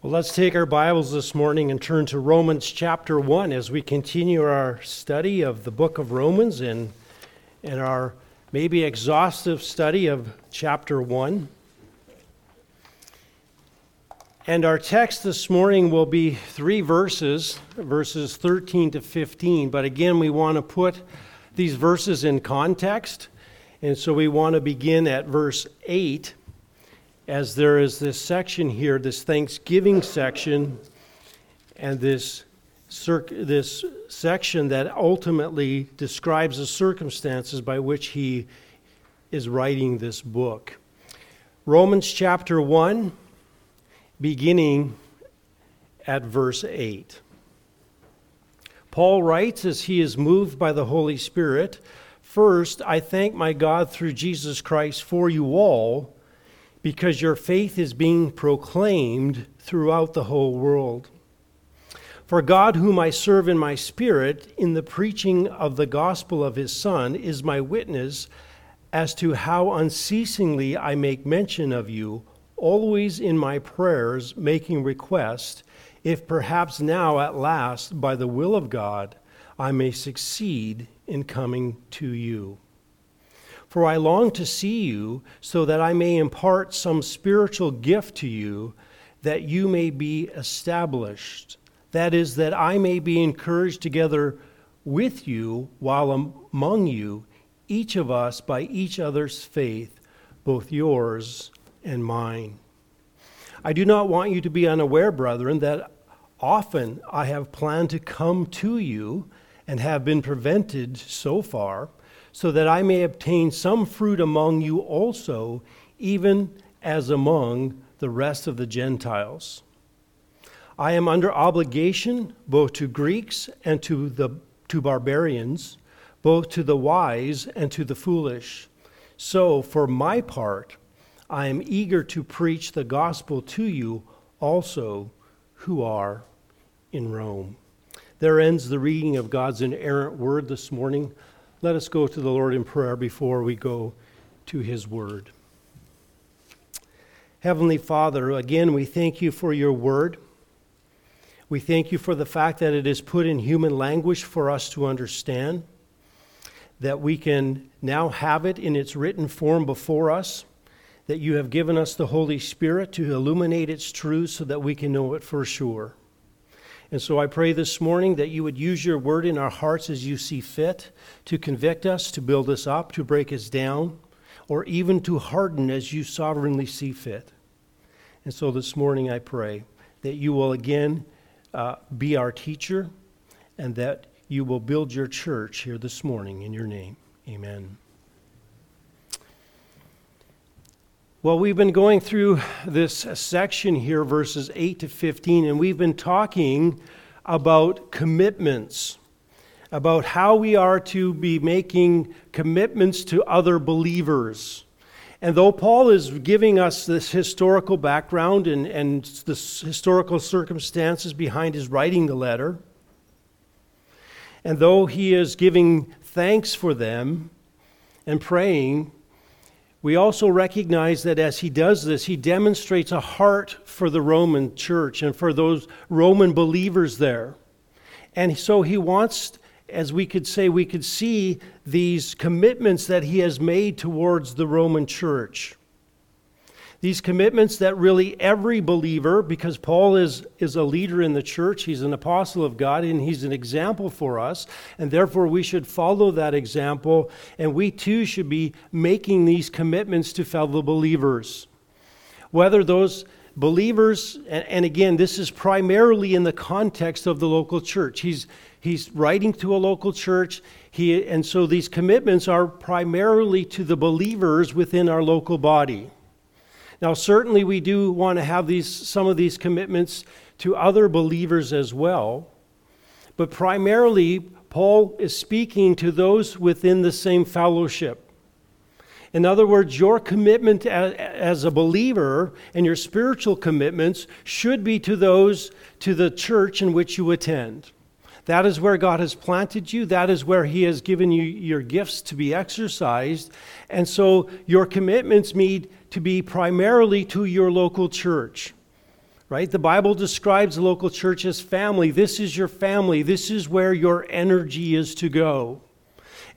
Well, let's take our Bibles this morning and turn to Romans chapter 1 as we continue our study of the book of Romans and, and our maybe exhaustive study of chapter 1. And our text this morning will be three verses, verses 13 to 15. But again, we want to put these verses in context. And so we want to begin at verse 8 as there is this section here, this Thanksgiving section, and this, this section that ultimately describes the circumstances by which he is writing this book. Romans chapter 1, beginning at verse 8. Paul writes as he is moved by the Holy Spirit First, I thank my God through Jesus Christ for you all because your faith is being proclaimed throughout the whole world. For God, whom I serve in my spirit in the preaching of the gospel of his Son, is my witness as to how unceasingly I make mention of you, always in my prayers, making request, if perhaps now at last, by the will of God, I may succeed in coming to you. For I long to see you, so that I may impart some spiritual gift to you, that you may be established. That is, that I may be encouraged together with you while among you, each of us by each other's faith, both yours and mine. I do not want you to be unaware, brethren, that often I have planned to come to you and have been prevented so far so that I may obtain some fruit among you also, even as among the rest of the Gentiles. I am under obligation both to Greeks and to, the, to barbarians, both to the wise and to the foolish. So, for my part, I am eager to preach the gospel to you also who are in Rome. There ends the reading of God's inerrant word this morning. Let us go to the Lord in prayer before we go to his word. Heavenly Father, again, we thank you for your word. We thank you for the fact that it is put in human language for us to understand, that we can now have it in its written form before us, that you have given us the Holy Spirit to illuminate its truths so that we can know it for sure. And so I pray this morning that you would use your word in our hearts as you see fit to convict us, to build us up, to break us down, or even to harden as you sovereignly see fit. And so this morning I pray that you will again uh, be our teacher and that you will build your church here this morning in your name. Amen. Well, we've been going through this section here, verses 8 to 15, and we've been talking about commitments, about how we are to be making commitments to other believers. And though Paul is giving us this historical background and, and the historical circumstances behind his writing the letter, and though he is giving thanks for them and praying, we also recognize that as he does this, he demonstrates a heart for the Roman church and for those Roman believers there. And so he wants, as we could say, we could see these commitments that he has made towards the Roman church. These commitments that really every believer, because Paul is, is a leader in the church, he's an apostle of God, and he's an example for us, and therefore we should follow that example, and we too should be making these commitments to fellow believers. Whether those believers, and, again, this is primarily in the context of the local church. He's, he's writing to a local church, he, and so these commitments are primarily to the believers within our local body. Now, certainly, we do want to have these, some of these commitments to other believers as well, but primarily, Paul is speaking to those within the same fellowship. In other words, your commitment as a believer and your spiritual commitments should be to those to the church in which you attend. That is where God has planted you. That is where He has given you your gifts to be exercised. And so your commitments need to be primarily to your local church. right? The Bible describes the local church as family. This is your family, this is where your energy is to go.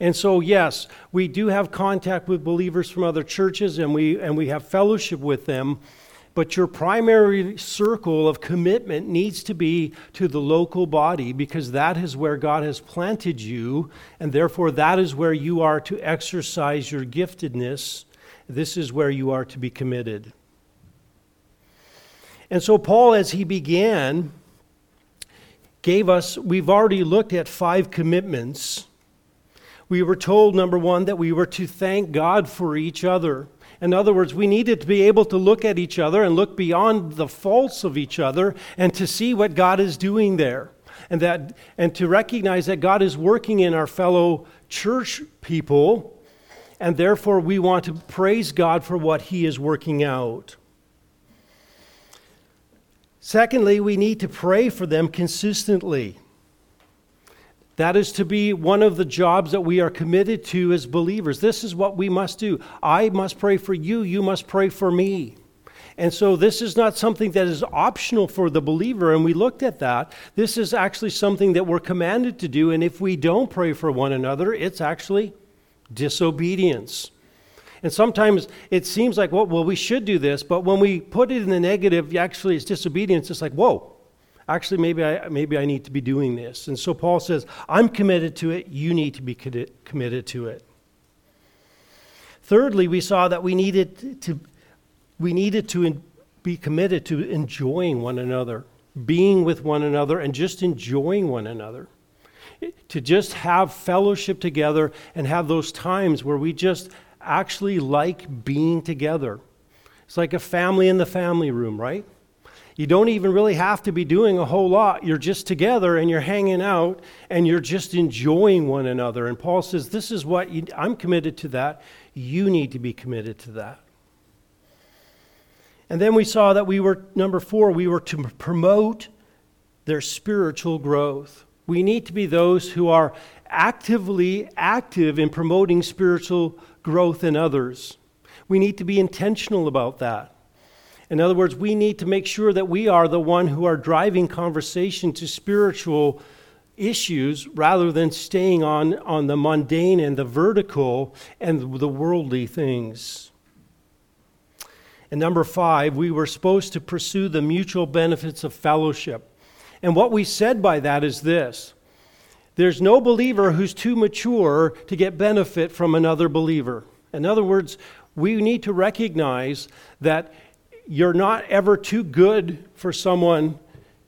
And so, yes, we do have contact with believers from other churches and we, and we have fellowship with them, but your primary circle of commitment needs to be to the local body because that is where God has planted you, and therefore that is where you are to exercise your giftedness. This is where you are to be committed. And so, Paul, as he began, gave us, we've already looked at five commitments. We were told, number one, that we were to thank God for each other. In other words, we needed to be able to look at each other and look beyond the faults of each other and to see what God is doing there. And, that, and to recognize that God is working in our fellow church people, and therefore we want to praise God for what He is working out. Secondly, we need to pray for them consistently. That is to be one of the jobs that we are committed to as believers. This is what we must do. I must pray for you, you must pray for me. And so, this is not something that is optional for the believer, and we looked at that. This is actually something that we're commanded to do, and if we don't pray for one another, it's actually disobedience. And sometimes it seems like, well, well, we should do this, but when we put it in the negative, actually it's disobedience. It's like, whoa, actually maybe I, maybe I need to be doing this. And so Paul says, I'm committed to it, you need to be committed to it. Thirdly, we saw that we needed to, we needed to be committed to enjoying one another, being with one another, and just enjoying one another to just have fellowship together and have those times where we just actually like being together. It's like a family in the family room, right? You don't even really have to be doing a whole lot. You're just together and you're hanging out and you're just enjoying one another. And Paul says, This is what you, I'm committed to that. You need to be committed to that. And then we saw that we were, number four, we were to promote their spiritual growth. We need to be those who are actively active in promoting spiritual growth in others. We need to be intentional about that. In other words, we need to make sure that we are the one who are driving conversation to spiritual issues rather than staying on, on the mundane and the vertical and the worldly things. And number five, we were supposed to pursue the mutual benefits of fellowship. And what we said by that is this there's no believer who's too mature to get benefit from another believer. In other words, we need to recognize that you're not ever too good for someone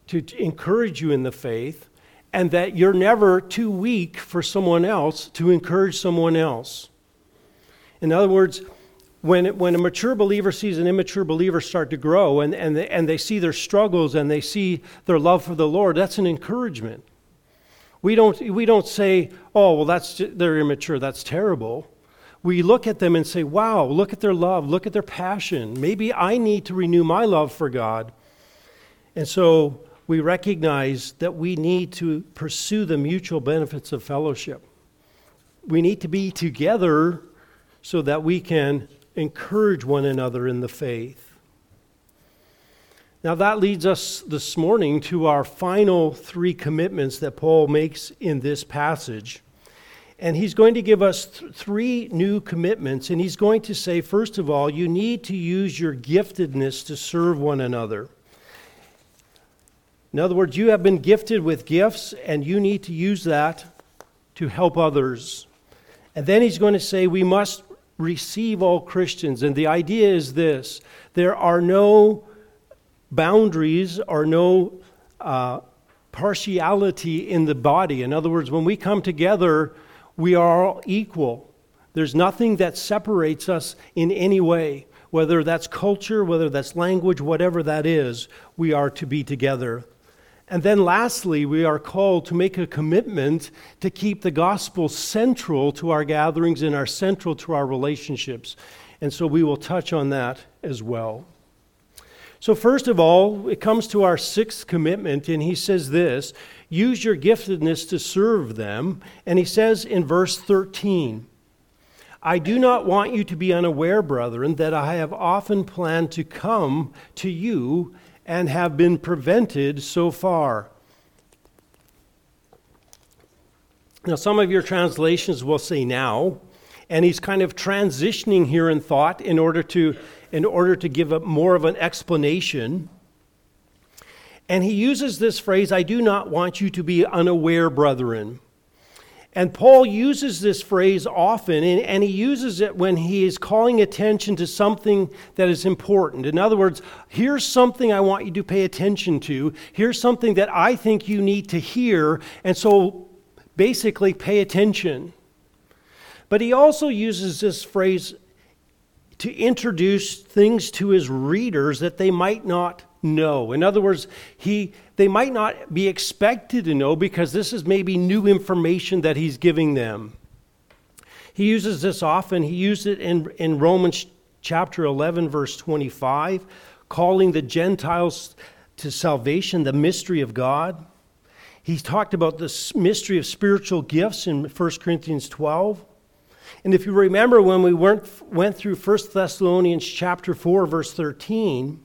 to encourage you in the faith, and that you're never too weak for someone else to encourage someone else. In other words, when, it, when a mature believer sees an immature believer start to grow and, and, they, and they see their struggles and they see their love for the Lord, that's an encouragement. We don't, we don't say, oh, well, that's, they're immature, that's terrible. We look at them and say, wow, look at their love, look at their passion. Maybe I need to renew my love for God. And so we recognize that we need to pursue the mutual benefits of fellowship. We need to be together so that we can encourage one another in the faith. Now, that leads us this morning to our final three commitments that Paul makes in this passage. And he's going to give us th- three new commitments. And he's going to say, first of all, you need to use your giftedness to serve one another. In other words, you have been gifted with gifts, and you need to use that to help others. And then he's going to say, we must receive all Christians. And the idea is this there are no boundaries or no uh, partiality in the body. In other words, when we come together, we are all equal. There's nothing that separates us in any way, whether that's culture, whether that's language, whatever that is, we are to be together. And then lastly, we are called to make a commitment to keep the gospel central to our gatherings and are central to our relationships. And so we will touch on that as well. So, first of all, it comes to our sixth commitment, and he says this use your giftedness to serve them. And he says in verse 13, I do not want you to be unaware, brethren, that I have often planned to come to you and have been prevented so far. Now, some of your translations will say now, and he's kind of transitioning here in thought in order to, in order to give a, more of an explanation. And he uses this phrase, I do not want you to be unaware, brethren. And Paul uses this phrase often, and, and, he uses it when he is calling attention to something that is important. In other words, here's something I want you to pay attention to. Here's something that I think you need to hear. And so basically, pay attention. But he also uses this phrase to introduce things to his readers that they might not know. In other words, he, they might not be expected to know because this is maybe new information that he's giving them. He uses this often. He used it in, in Romans chapter 11, verse 25, calling the Gentiles to salvation the mystery of God. He talked about the mystery of spiritual gifts in 1 Corinthians 12. And if you remember when we went, went through 1 Thessalonians chapter 4, verse 13,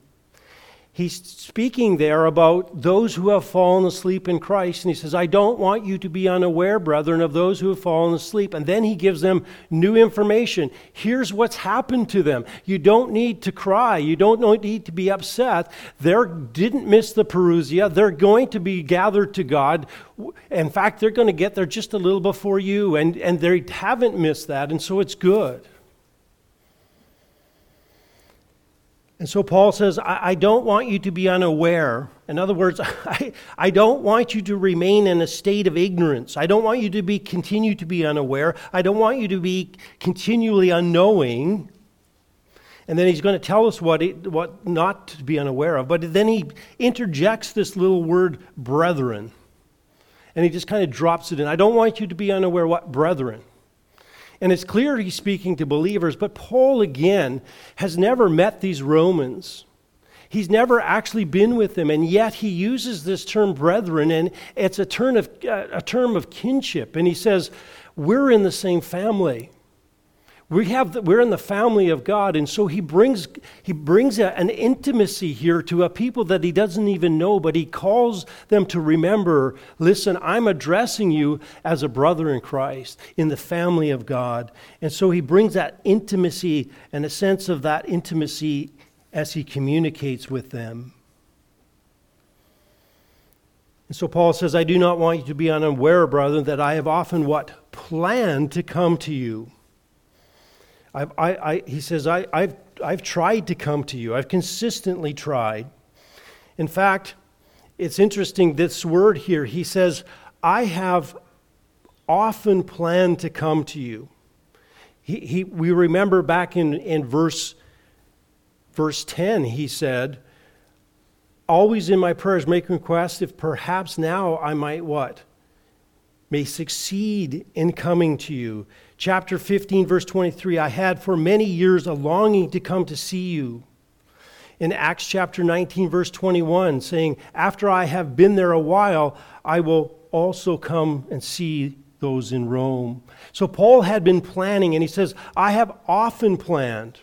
he's speaking there about those who have fallen asleep in Christ. And he says, I don't want you to be unaware, brethren, of those who have fallen asleep. And then he gives them new information. Here's what's happened to them. You don't need to cry. You don't need to be upset. They didn't miss the Parousia. They're going to be gathered to God. In fact, they're going to get there just a little before you. And, and they haven't missed that. And so it's good. And so Paul says, I, I, don't want you to be unaware. In other words, I, I don't want you to remain in a state of ignorance. I don't want you to be continue to be unaware. I don't want you to be continually unknowing. And then he's going to tell us what, it, what not to be unaware of. But then he interjects this little word, brethren. And he just kind of drops it in. I don't want you to be unaware what brethren. And it's clear he's speaking to believers, but Paul, again, has never met these Romans. He's never actually been with them, and yet he uses this term brethren, and it's a term of, uh, a term of kinship. And he says, We're in the same family. We have the, we're in the family of God, and so he brings, he brings a, an intimacy here to a people that he doesn't even know, but he calls them to remember listen, I'm addressing you as a brother in Christ, in the family of God. And so he brings that intimacy and a sense of that intimacy as he communicates with them. And so Paul says, I do not want you to be unaware, brother, that I have often what? Planned to come to you I've, I, I, he says, I, I've, I've tried to come to you. I've consistently tried. In fact, it's interesting, this word here, he says, I have often planned to come to you. He, he, we remember back in, in verse, verse 10, he said, Always in my prayers make request if perhaps now I might what? May succeed in coming to you chapter 15, verse 23 I had for many years a longing to come to see you. In Acts chapter 19, verse 21, saying, After I have been there a while, I will also come and see those in Rome. So Paul had been planning, and he says, I have often planned.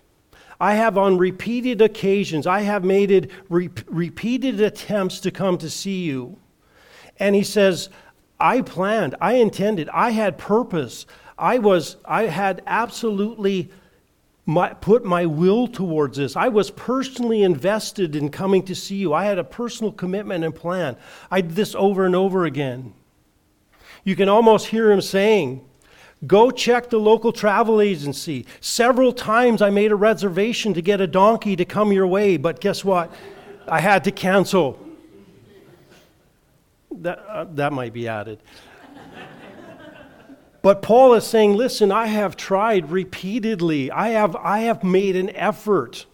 I have on repeated occasions, I have made it re- repeated attempts to come to see you. And he says, I planned, I intended, I had purpose. I was, I had absolutely my, put my will towards this. I was personally invested in coming to see you. I had a personal commitment and plan. I did this over and over again. You can almost hear him saying, Go check the local travel agency. Several times I made a reservation to get a donkey to come your way, but guess what? I had to cancel. That, uh, that might be added. But Paul is saying, listen, I have tried repeatedly. I have, I have made an effort.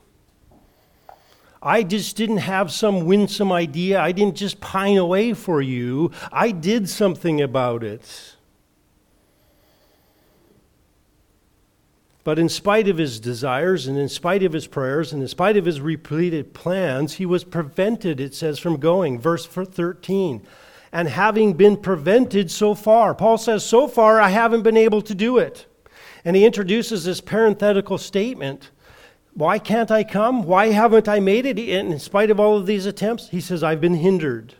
I just didn't have some winsome idea. I didn't just pine away for you. I did something about it. But in spite of his desires and in spite of his prayers and in spite of his repeated plans, he was prevented, it says, from going. Verse 13 and having been prevented so far. Paul says, So far, I haven't been able to do it. And he introduces this parenthetical statement Why can't I come? Why haven't I made it in spite of all of these attempts? He says, I've been hindered.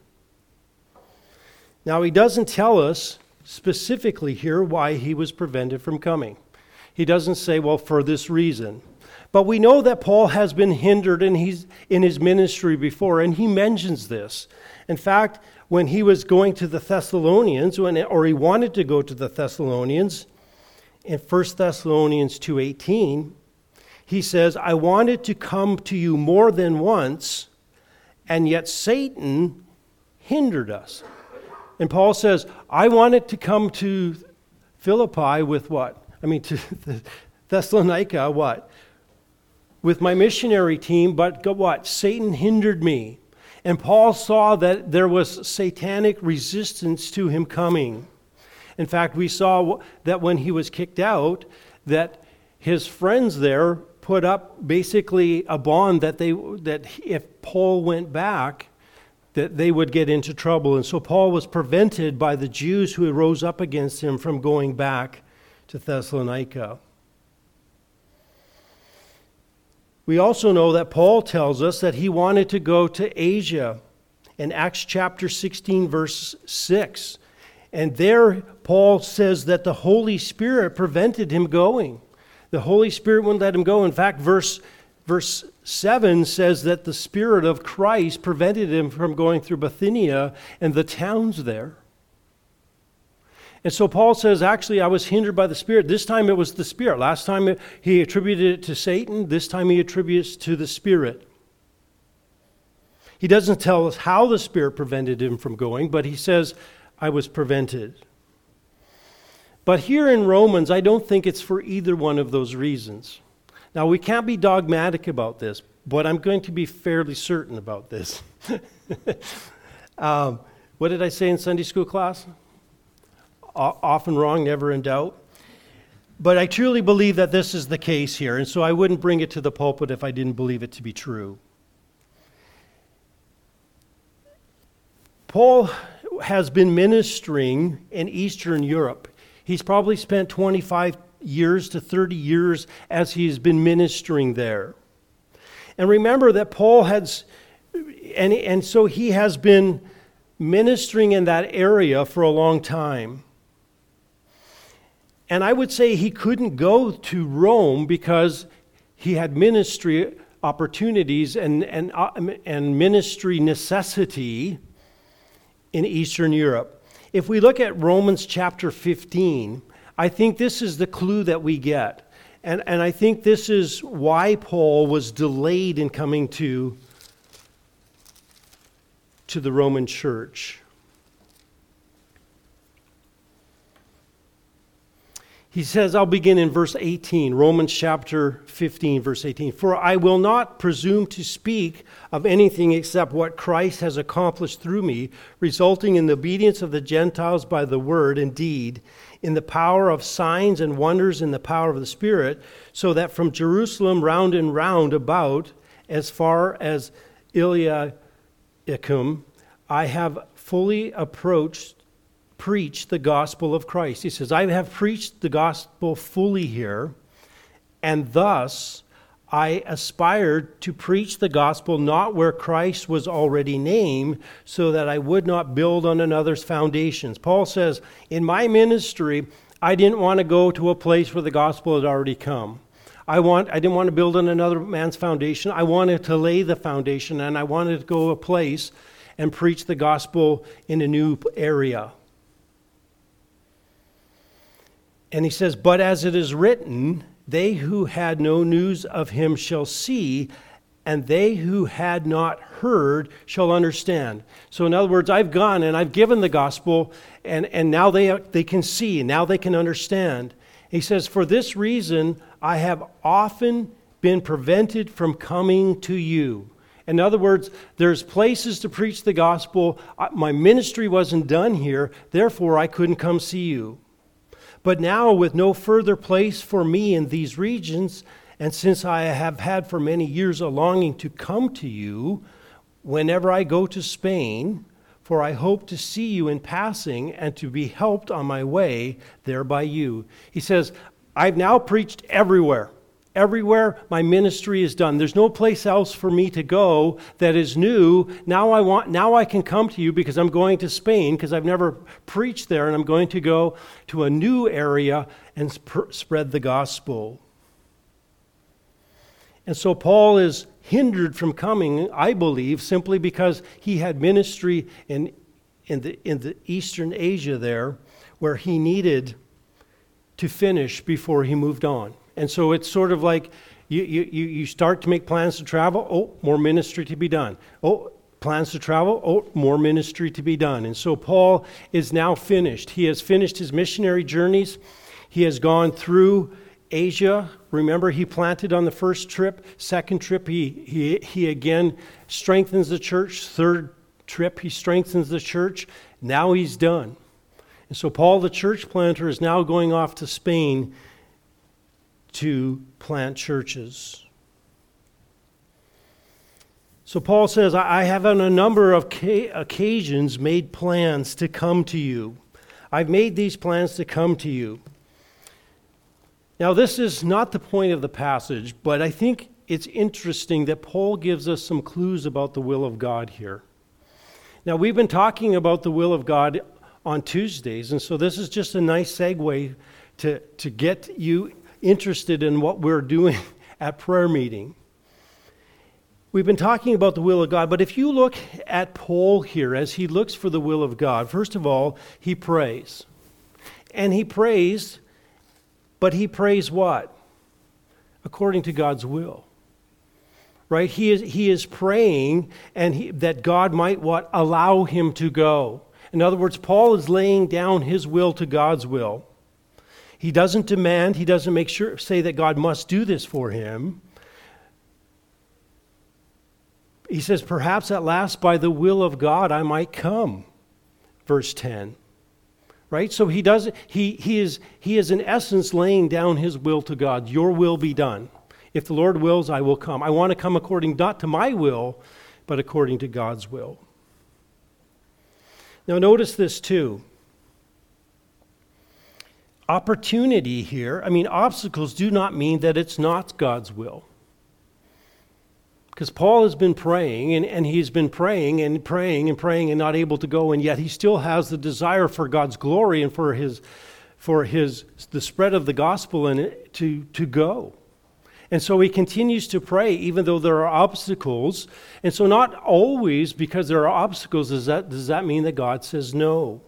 Now, he doesn't tell us specifically here why he was prevented from coming. He doesn't say, well, for this reason. But we know that Paul has been hindered in his, in his ministry before, and he mentions this. In fact, when he was going to the Thessalonians, when, or he wanted to go to the Thessalonians, in 1 Thessalonians 2:18, he says, "I wanted to come to you more than once, and yet Satan hindered us." And Paul says, "I wanted to come to Philippi with what? I mean to Thessalonica what? With my missionary team, but what? Satan hindered me. And Paul saw that there was satanic resistance to him coming. In fact, we saw that when he was kicked out, that his friends there put up basically a bond that they that if Paul went back, that they would get into trouble. And so Paul was prevented by the Jews who rose up against him from going back to Thessalonica. We also know that Paul tells us that he wanted to go to Asia in Acts chapter 16, verse 6. And there, Paul says that the Holy Spirit prevented him going. The Holy Spirit wouldn't let him go. In fact, verse, verse 7 says that the Spirit of Christ prevented him from going through Bithynia and the towns there. And so Paul says, actually, I was hindered by the Spirit. This time it was the Spirit. Last time he attributed it to Satan. This time he attributes to the Spirit. He doesn't tell us how the Spirit prevented him from going, but he says, I was prevented. But here in Romans, I don't think it's for either one of those reasons. Now, we can't be dogmatic about this, but I'm going to be fairly certain about this. um, what did I say in Sunday school class? Often wrong, never in doubt. But I truly believe that this is the case here, and so I wouldn't bring it to the pulpit if I didn't believe it to be true. Paul has been ministering in Eastern Europe. He's probably spent 25 years to 30 years as he's been ministering there. And remember that Paul has, and, and so he has been ministering in that area for a long time. And I would say he couldn't go to Rome because he had ministry opportunities and, and, uh, and ministry necessity in Eastern Europe. If we look at Romans chapter 15, I think this is the clue that we get. And, and I think this is why Paul was delayed in coming to, to the Roman church. He says, I'll begin in verse 18, Romans chapter 15, verse 18. For I will not presume to speak of anything except what Christ has accomplished through me, resulting in the obedience of the Gentiles by the word and deed, in the power of signs and wonders in the power of the Spirit, so that from Jerusalem round and round about, as far as Illyricum, I have fully approached preach the gospel of Christ. He says, I have preached the gospel fully here, and thus I aspired to preach the gospel not where Christ was already named, so that I would not build on another's foundations. Paul says, In my ministry, I didn't want to go to a place where the gospel had already come. I, want, I didn't want to build on another man's foundation. I wanted to lay the foundation, and I wanted to go a place and preach the gospel in a new area. And he says, But as it is written, they who had no news of him shall see, and they who had not heard shall understand. So, in other words, I've gone and I've given the gospel, and, and now they, they can see, and now they can understand. He says, For this reason, I have often been prevented from coming to you. In other words, there's places to preach the gospel. My ministry wasn't done here, therefore, I couldn't come see you. But now, with no further place for me in these regions, and since I have had for many years a longing to come to you, whenever I go to Spain, for I hope to see you in passing and to be helped on my way there by you. He says, I've now preached everywhere. Everywhere my ministry is done. There's no place else for me to go that is new. Now I want now I can come to you because I'm going to Spain because I've never preached there and I'm going to go to a new area and sp- spread the gospel. And so Paul is hindered from coming, I believe, simply because he had ministry in, in, the, in the Eastern Asia there where he needed to finish before he moved on. And so it's sort of like you, you, you start to make plans to travel, oh, more ministry to be done. Oh, plans to travel, oh, more ministry to be done. And so Paul is now finished. He has finished his missionary journeys. He has gone through Asia. Remember, he planted on the first trip. Second trip, he, he, he again strengthens the church. Third trip, he strengthens the church. Now he's done. And so Paul, the church planter, is now going off to Spain to plant churches. So Paul says, I have on a number of occasions made plans to come to you. I've made these plans to come to you. Now, this is not the point of the passage, but I think it's interesting that Paul gives us some clues about the will of God here. Now, we've been talking about the will of God on Tuesdays, and so this is just a nice segue to, to get you interested in what we're doing at prayer meeting. We've been talking about the will of God, but if you look at Paul here as he looks for the will of God, first of all, he prays. And he prays, but he prays what? According to God's will. Right? He is, he is praying and he, that God might what? Allow him to go. In other words, Paul is laying down his will to God's will. He doesn't demand, he doesn't make sure say that God must do this for him. He says, Perhaps at last by the will of God I might come. Verse 10. Right? So he does he he is he is in essence laying down his will to God. Your will be done. If the Lord wills, I will come. I want to come according not to my will, but according to God's will. Now notice this too opportunity here, I mean, obstacles do not mean that it's not God's will. Because Paul has been praying, and, and he's been praying and praying and praying and not able to go, and yet he still has the desire for God's glory and for his for his the spread of the gospel and to, to go. And so he continues to pray, even though there are obstacles. And so, not always because there are obstacles, does that, does that mean that God says no?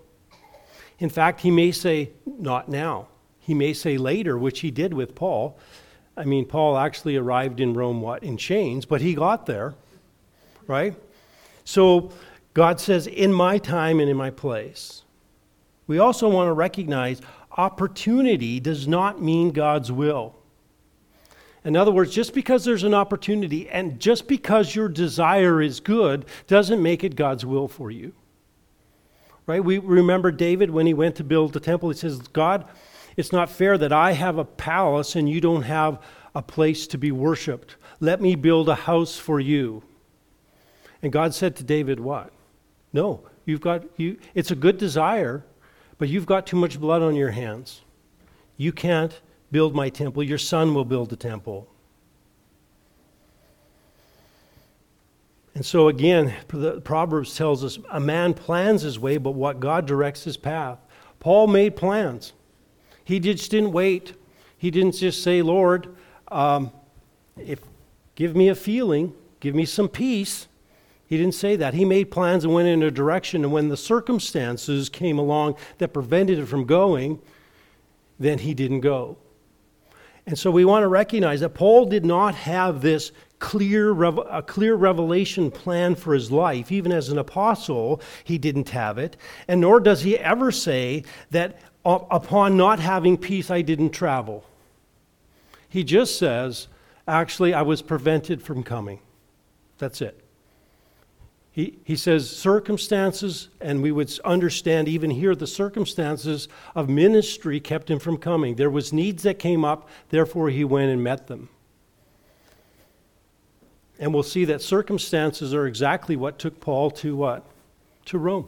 In fact, he may say, not now. He may say later, which he did with Paul. I mean, Paul actually arrived in Rome, what, in chains, but he got there, right? So God says, in my time and in my place. We also want to recognize opportunity does not mean God's will. In other words, just because there's an opportunity and just because your desire is good doesn't make it God's will for you. Right? We remember David when he went to build the temple. He says, God, it's not fair that I have a palace and you don't have a place to be worshiped. Let me build a house for you. And God said to David, What? No, you've got you it's a good desire, but you've got too much blood on your hands. You can't build my temple. Your son will build the temple. And so again, the Proverbs tells us a man plans his way, but what God directs his path. Paul made plans. He just didn't wait. He didn't just say, Lord, um, if give me a feeling, give me some peace. He didn't say that. He made plans and went in a direction, and when the circumstances came along that prevented it from going, then he didn't go. And so we want to recognize that Paul did not have this clear, a clear revelation plan for his life. Even as an apostle, he didn't have it. And nor does he ever say that uh, upon not having peace, I didn't travel. He just says, actually, I was prevented from coming. That's it. He, he says circumstances, and we would understand even here the circumstances of ministry kept him from coming. There was needs that came up, therefore he went and met them. And we'll see that circumstances are exactly what took Paul to what? To Rome.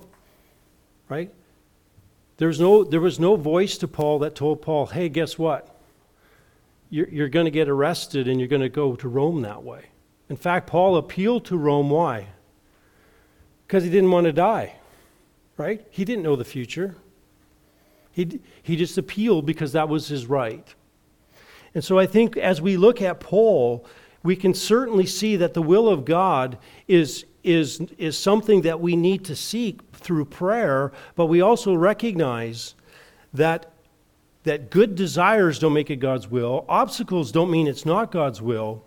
Right? There's no, there was no voice to Paul that told Paul, hey, guess what? you're, you're going to get arrested and you're going to go to Rome that way. In fact, Paul appealed to Rome. Why? Because he didn't want to die, right? He didn't know the future. He, he just appealed because that was his right. And so I think as we look at Paul, we can certainly see that the will of God is, is, is something that we need to seek through prayer, but we also recognize that, that good desires don't make it God's will, obstacles don't mean it's not God's will,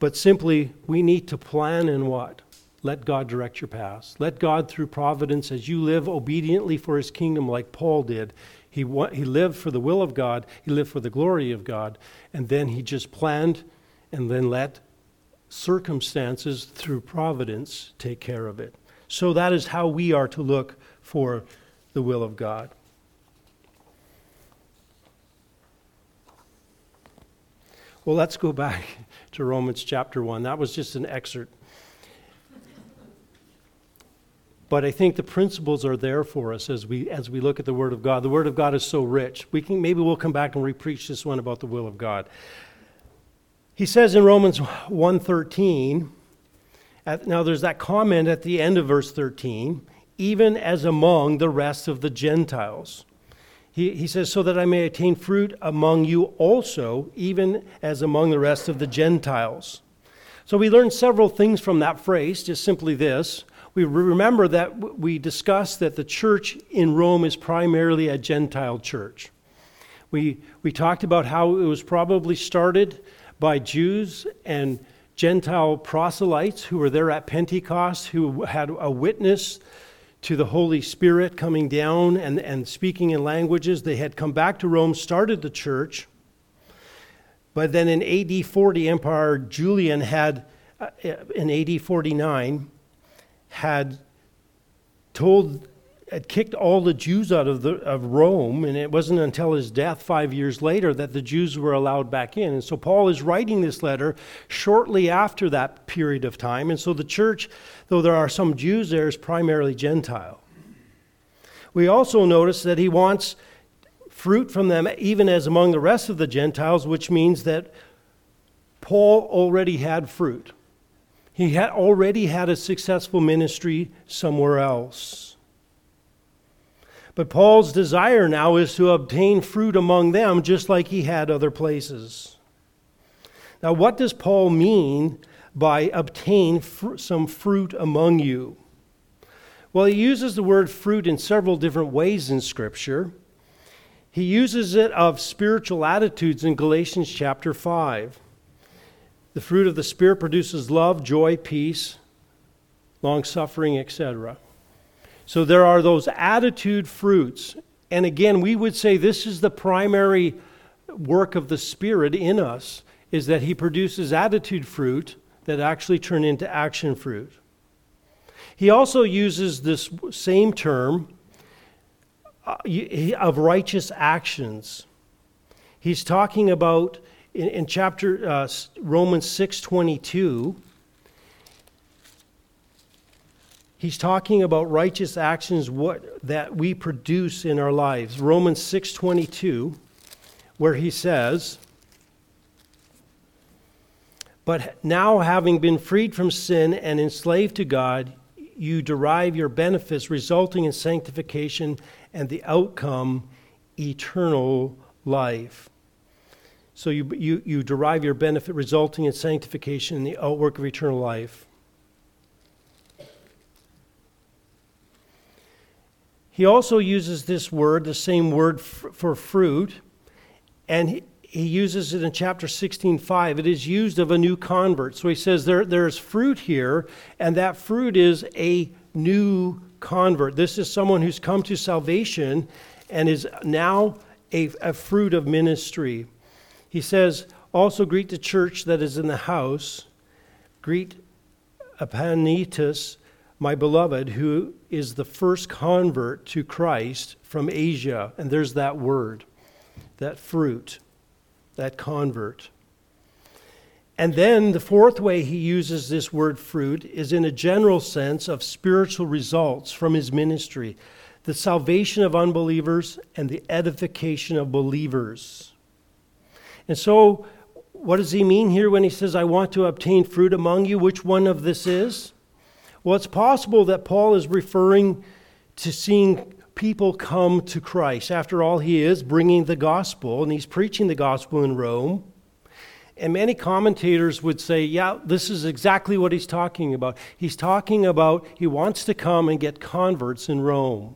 but simply we need to plan and what? Let God direct your paths. Let God, through providence, as you live obediently for his kingdom, like Paul did, he, he lived for the will of God, he lived for the glory of God, and then he just planned and then let circumstances through providence take care of it. So that is how we are to look for the will of God. Well, let's go back to Romans chapter 1. That was just an excerpt. But I think the principles are there for us as we as we look at the Word of God. The Word of God is so rich. We can maybe we'll come back and repreach this one about the will of God. He says in Romans 1:13, now there's that comment at the end of verse 13, even as among the rest of the Gentiles. He, he says, so that I may attain fruit among you also, even as among the rest of the Gentiles. So we learn several things from that phrase, just simply this we remember that we discussed that the church in Rome is primarily a Gentile church. We, we talked about how it was probably started by Jews and Gentile proselytes who were there at Pentecost, who had a witness to the Holy Spirit coming down and, and speaking in languages. They had come back to Rome, started the church. But then in AD 40, Emperor Julian had, uh, in AD 49, had told had kicked all the Jews out of, the, of Rome, and it wasn't until his death five years later that the Jews were allowed back in. And so Paul is writing this letter shortly after that period of time. And so the church, though there are some Jews there, is primarily Gentile. We also notice that he wants fruit from them, even as among the rest of the Gentiles, which means that Paul already had fruit. He had already had a successful ministry somewhere else. But Paul's desire now is to obtain fruit among them just like he had other places. Now, what does Paul mean by obtain fr- some fruit among you? Well, he uses the word fruit in several different ways in Scripture. He uses it of spiritual attitudes in Galatians chapter 5. The fruit of the Spirit produces love, joy, peace, long suffering, etc. So there are those attitude fruits. And again, we would say this is the primary work of the Spirit in us is that He produces attitude fruit that actually turn into action fruit. He also uses this same term uh, of righteous actions. He's talking about in, in chapter uh, Romans 6:22, he's talking about righteous actions what, that we produce in our lives. Romans 6:22, where he says, "But now having been freed from sin and enslaved to God, you derive your benefits resulting in sanctification and the outcome eternal life." So you, you, you derive your benefit resulting in sanctification and the outwork of eternal life. He also uses this word, the same word for fruit, and he, he uses it in chapter 16:5. It is used of a new convert. So he says there, there's fruit here, and that fruit is a new convert. This is someone who's come to salvation and is now a, a fruit of ministry. He says, Also greet the church that is in the house. Greet Epaphras, my beloved, who is the first convert to Christ from Asia. And there's that word, that fruit, that convert. And then the fourth way he uses this word fruit is in a general sense of spiritual results from his ministry the salvation of unbelievers and the edification of believers. And so, what does he mean here when he says, I want to obtain fruit among you? Which one of this is? Well, it's possible that Paul is referring to seeing people come to Christ. After all, he is bringing the gospel and he's preaching the gospel in Rome. And many commentators would say, yeah, this is exactly what he's talking about. He's talking about he wants to come and get converts in Rome.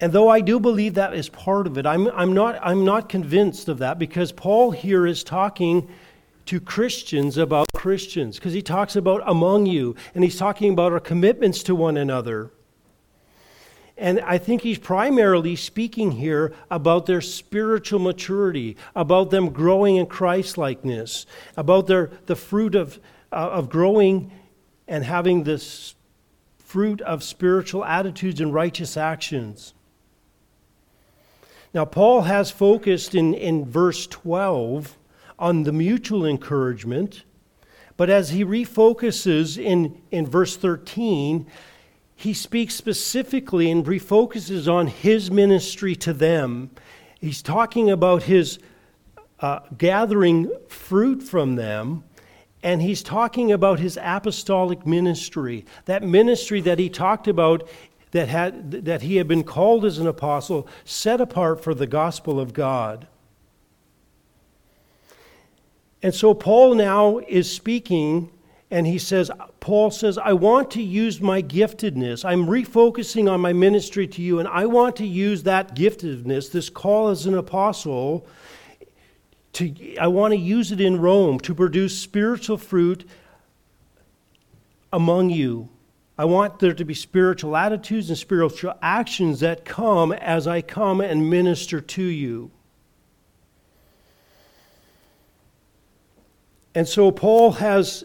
And though I do believe that is part of it, I'm, I'm, not, I'm not convinced of that because Paul here is talking to Christians about Christians because he talks about among you and he's talking about our commitments to one another. And I think he's primarily speaking here about their spiritual maturity, about them growing in Christlikeness, about their, the fruit of, uh, of growing and having this fruit of spiritual attitudes and righteous actions. Now, Paul has focused in, in verse 12 on the mutual encouragement, but as he refocuses in, in verse 13, he speaks specifically and refocuses on his ministry to them. He's talking about his uh, gathering fruit from them, and he's talking about his apostolic ministry. That ministry that he talked about that, had, that he had been called as an apostle, set apart for the gospel of God. And so Paul now is speaking and he says, Paul says, I want to use my giftedness. I'm refocusing on my ministry to you, and I want to use that giftedness, this call as an apostle, to, I want to use it in Rome to produce spiritual fruit among you. I want there to be spiritual attitudes and spiritual actions that come as I come and minister to you. And so Paul has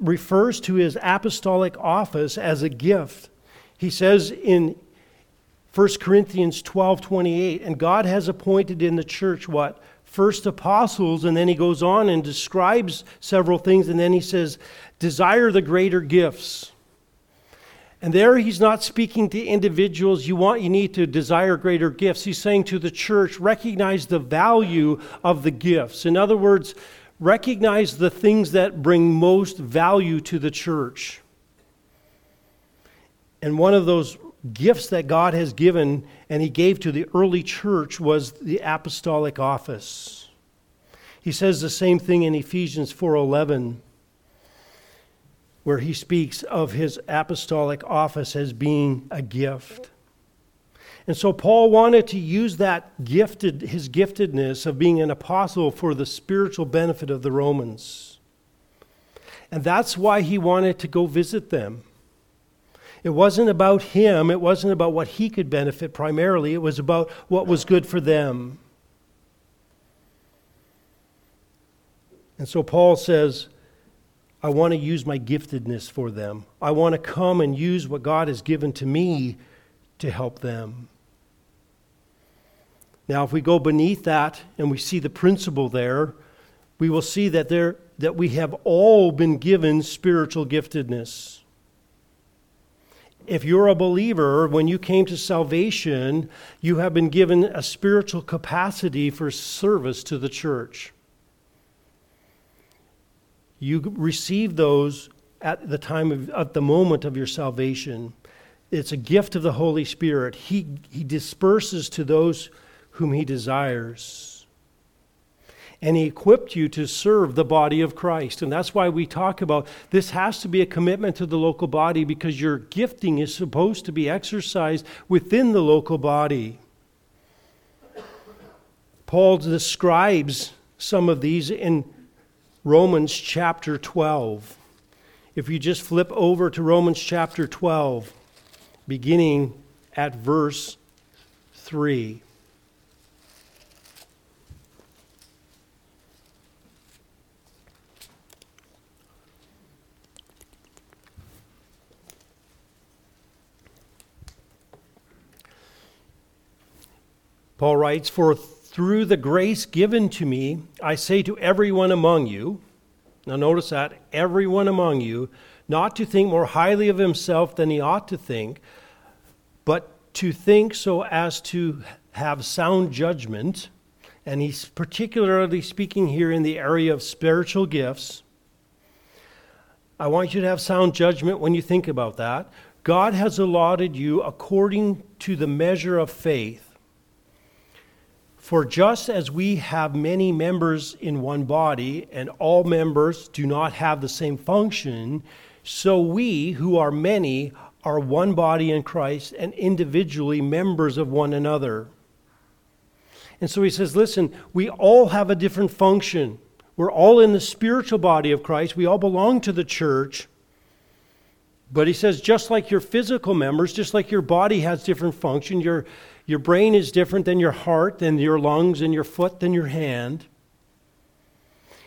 refers to his apostolic office as a gift. He says in 1 Corinthians 12 28, and God has appointed in the church what? First apostles, and then he goes on and describes several things, and then he says, desire the greater gifts. And there he's not speaking to individuals, you want you need to desire greater gifts. He's saying to the church, recognize the value of the gifts. In other words, recognize the things that bring most value to the church. And one of those gifts that God has given and he gave to the early church was the apostolic office. He says the same thing in Ephesians 4:11 where he speaks of his apostolic office as being a gift. And so Paul wanted to use that gifted, his giftedness of being an apostle for the spiritual benefit of the Romans. And that's why he wanted to go visit them. It wasn't about him, it wasn't about what he could benefit primarily, it was about what was good for them. And so Paul says, I want to use my giftedness for them. I want to come and use what God has given to me to help them. Now, if we go beneath that and we see the principle there, we will see that, there, that we have all been given spiritual giftedness. If you're a believer, when you came to salvation, you have been given a spiritual capacity for service to the church. You receive those at the time of at the moment of your salvation. It's a gift of the Holy Spirit. He, he disperses to those whom he desires. And he equipped you to serve the body of Christ. And that's why we talk about this has to be a commitment to the local body because your gifting is supposed to be exercised within the local body. Paul describes some of these in Romans chapter 12. If you just flip over to Romans chapter 12, beginning at verse 3. Paul writes, For through the grace given to me, I say to everyone among you, now notice that, everyone among you, not to think more highly of himself than he ought to think, but to think so as to have sound judgment, and he's particularly speaking here in the area of spiritual gifts. I want you to have sound judgment when you think about that. God has allotted you according to the measure of faith. For just as we have many members in one body, and all members do not have the same function, so we, who are many, are one body in Christ and individually members of one another. And so he says, listen, we all have a different function. We're all in the spiritual body of Christ. We all belong to the church. But he says, just like your physical members, just like your body has different function, your, your brain is different than your heart, than your lungs, and your foot than your hand.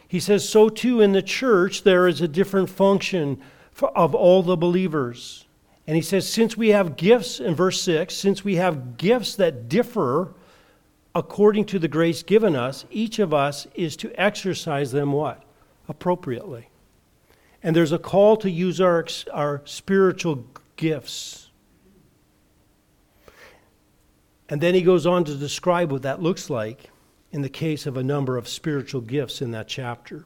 He says, so too in the church, there is a different function of all the believers. And he says, since we have gifts, in verse 6, since we have gifts that differ according to the grace given us, each of us is to exercise them what? Appropriately. And there's a call to use our, our spiritual gifts. And then he goes on to describe what that looks like in the case of a number of spiritual gifts in that chapter.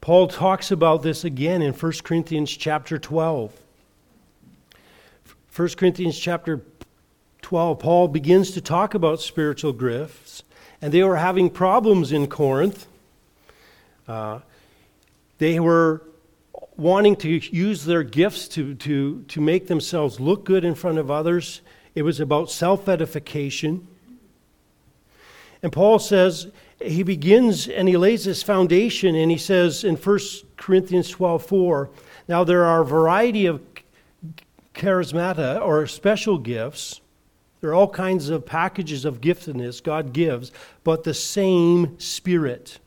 Paul talks about this again in 1 Corinthians chapter 12. 1 Corinthians chapter 12, Paul begins to talk about spiritual gifts, and they were having problems in Corinth. Uh, they were wanting to use their gifts to, to, to make themselves look good in front of others. It was about self edification. And Paul says, he begins and he lays this foundation and he says in 1 Corinthians 12 4, now there are a variety of charismata or special gifts. There are all kinds of packages of giftedness God gives, but the same Spirit.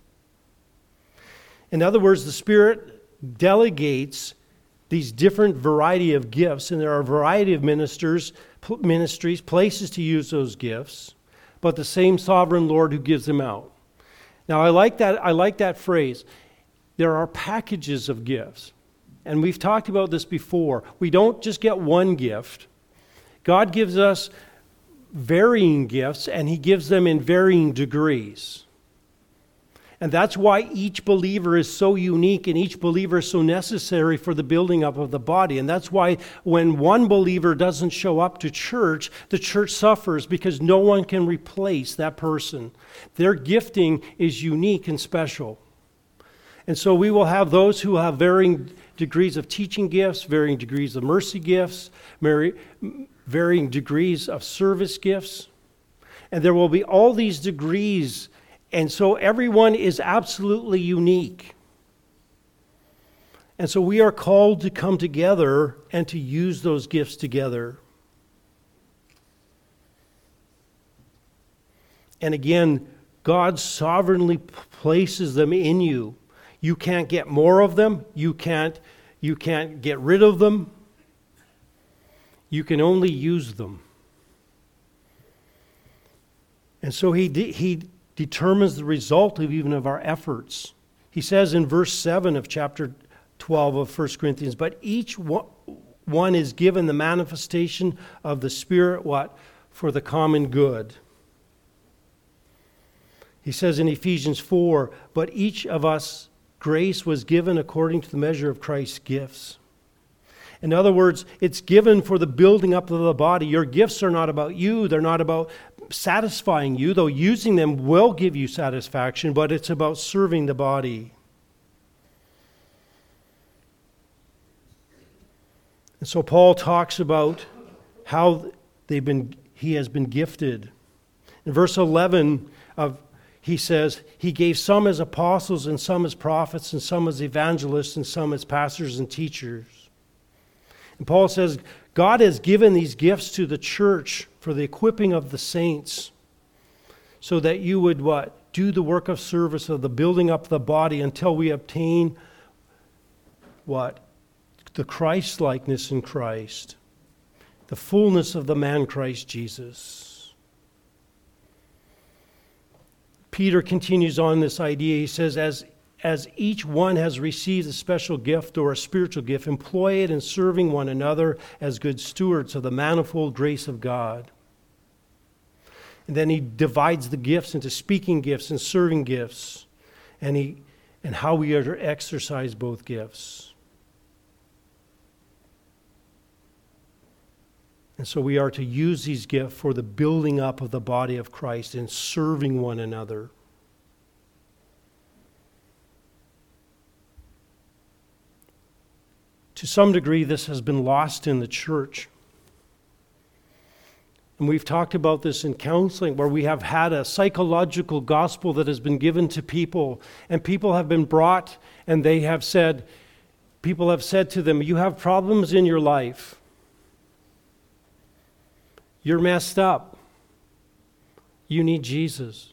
In other words, the Spirit delegates these different variety of gifts, and there are a variety of ministers, ministries, places to use those gifts, but the same sovereign Lord who gives them out. Now, I like that, I like that phrase. There are packages of gifts. And we've talked about this before. We don't just get one gift. God gives us varying gifts, and He gives them in varying degrees. And that's why each believer is so unique and each believer is so necessary for the building up of the body. And that's why when one believer doesn't show up to church, the church suffers because no one can replace that person. Their gifting is unique and special. And so we will have those who have varying degrees of teaching gifts, varying degrees of mercy gifts, varying degrees of service gifts. And there will be all these degrees and so everyone is absolutely unique. And so we are called to come together and to use those gifts together. And again, God sovereignly places them in you. You can't get more of them. You can't, you can't get rid of them. You can only use them. And so he, he determines the result of even of our efforts. He says in verse 7 of chapter 12 of 1 Corinthians, but each one is given the manifestation of the Spirit, what? For the common good. He says in Ephesians 4, but each of us grace was given according to the measure of Christ's gifts. In other words, it's given for the building up of the body. Your gifts are not about you, they're not about satisfying you, though using them will give you satisfaction, but it's about serving the body. And so Paul talks about how they've been, he has been gifted. In verse 11 of he says, He gave some as apostles, and some as prophets, and some as evangelists, and some as pastors and teachers. And Paul says, God has given these gifts to the church for the equipping of the saints so that you would what? Do the work of service of the building up the body until we obtain what? The Christ likeness in Christ, the fullness of the man Christ Jesus. Peter continues on this idea. He says, as as each one has received a special gift or a spiritual gift, employ it in serving one another as good stewards of the manifold grace of God. And then he divides the gifts into speaking gifts and serving gifts, and, he, and how we are to exercise both gifts. And so we are to use these gifts for the building up of the body of Christ and serving one another. To some degree, this has been lost in the church. And we've talked about this in counseling, where we have had a psychological gospel that has been given to people, and people have been brought and they have said, people have said to them, You have problems in your life. You're messed up. You need Jesus.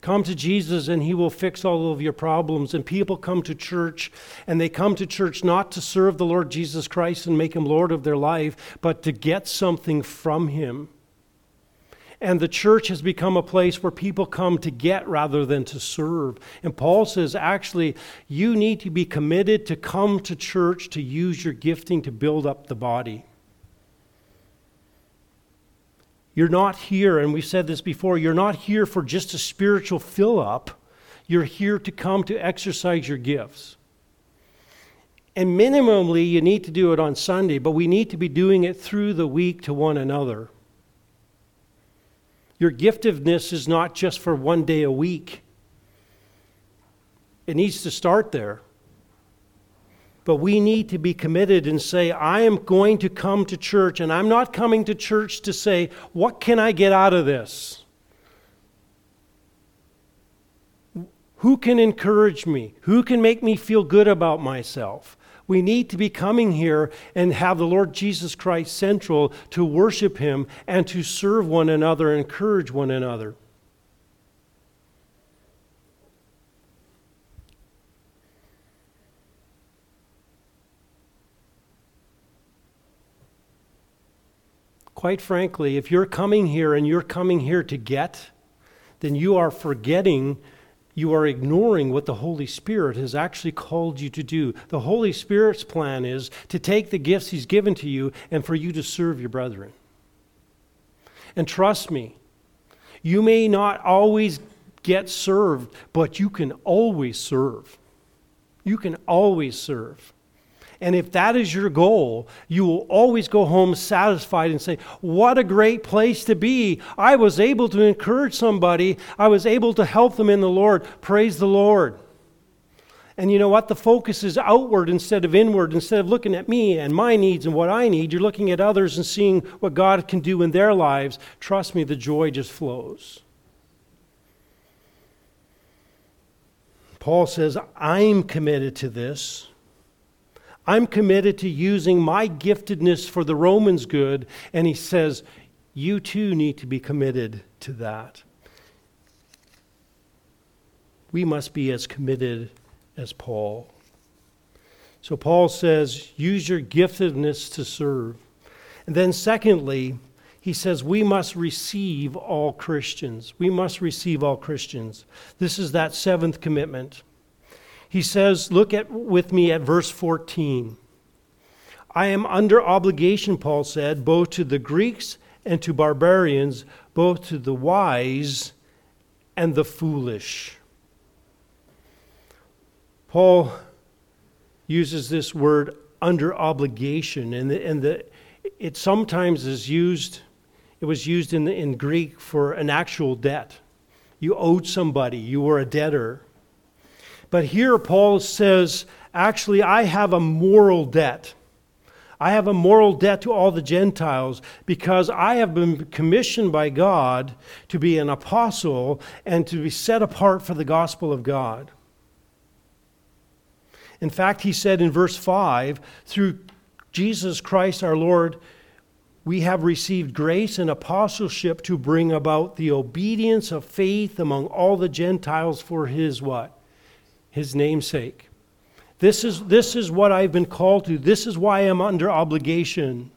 Come to Jesus and he will fix all of your problems. And people come to church and they come to church not to serve the Lord Jesus Christ and make him Lord of their life, but to get something from him. And the church has become a place where people come to get rather than to serve. And Paul says, actually, you need to be committed to come to church to use your gifting to build up the body. You're not here, and we've said this before, you're not here for just a spiritual fill up. You're here to come to exercise your gifts. And minimally, you need to do it on Sunday, but we need to be doing it through the week to one another. Your giftedness is not just for one day a week, it needs to start there. But we need to be committed and say, I am going to come to church, and I'm not coming to church to say, What can I get out of this? Who can encourage me? Who can make me feel good about myself? We need to be coming here and have the Lord Jesus Christ central to worship Him and to serve one another encourage one another. Quite frankly, if you're coming here and you're coming here to get, then you are forgetting, you are ignoring what the Holy Spirit has actually called you to do. The Holy Spirit's plan is to take the gifts He's given to you and for you to serve your brethren. And trust me, you may not always get served, but you can always serve. You can always serve. And if that is your goal, you will always go home satisfied and say, What a great place to be. I was able to encourage somebody, I was able to help them in the Lord. Praise the Lord. And you know what? The focus is outward instead of inward. Instead of looking at me and my needs and what I need, you're looking at others and seeing what God can do in their lives. Trust me, the joy just flows. Paul says, I'm committed to this. I'm committed to using my giftedness for the Romans' good. And he says, You too need to be committed to that. We must be as committed as Paul. So Paul says, Use your giftedness to serve. And then, secondly, he says we must receive all Christians. We must receive all Christians. This is that seventh commitment. He says, look at with me at verse 14. I am under obligation, Paul said, both to the Greeks and to barbarians, both to the wise and the foolish. Paul uses this word under obligation, and, the, and the, it sometimes is used, it was used in, the, in Greek for an actual debt. You owed somebody, you were a debtor. But here Paul says, actually, I have a moral debt. I have a moral debt to all the Gentiles because I have been commissioned by God to be an apostle and to be set apart for the gospel of God. In fact, he said in verse 5 through Jesus Christ our Lord, we have received grace and apostleship to bring about the obedience of faith among all the Gentiles for his what? His namesake. This is, this is what I've been called to. This is why I'm under obligation.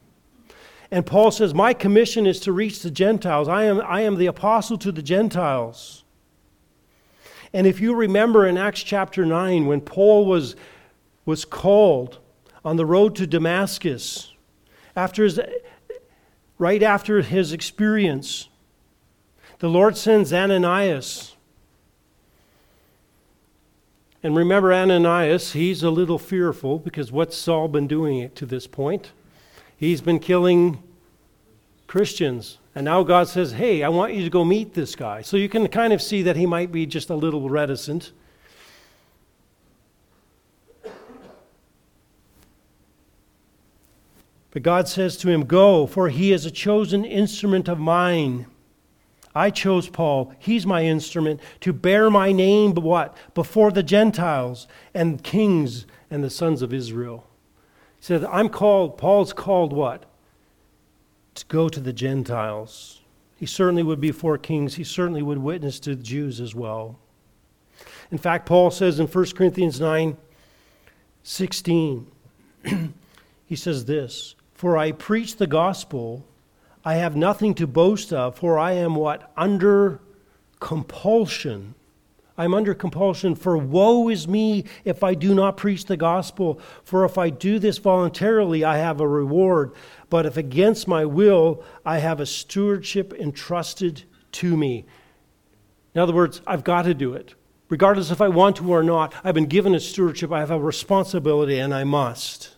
And Paul says, My commission is to reach the Gentiles. I am, I am the apostle to the Gentiles. And if you remember in Acts chapter 9, when Paul was, was called on the road to Damascus, after his, right after his experience, the Lord sends Ananias. And remember, Ananias, he's a little fearful because what's Saul been doing to this point? He's been killing Christians. And now God says, Hey, I want you to go meet this guy. So you can kind of see that he might be just a little reticent. But God says to him, Go, for he is a chosen instrument of mine. I chose Paul. He's my instrument to bear my name, but what? Before the Gentiles and kings and the sons of Israel. He said, I'm called, Paul's called what? to go to the Gentiles. He certainly would be for kings. He certainly would witness to the Jews as well. In fact, Paul says in 1 Corinthians 9 16, he says this For I preach the gospel, I have nothing to boast of, for I am what? Under compulsion I'm under compulsion, for woe is me if I do not preach the gospel. For if I do this voluntarily, I have a reward. But if against my will, I have a stewardship entrusted to me. In other words, I've got to do it. Regardless if I want to or not, I've been given a stewardship, I have a responsibility, and I must.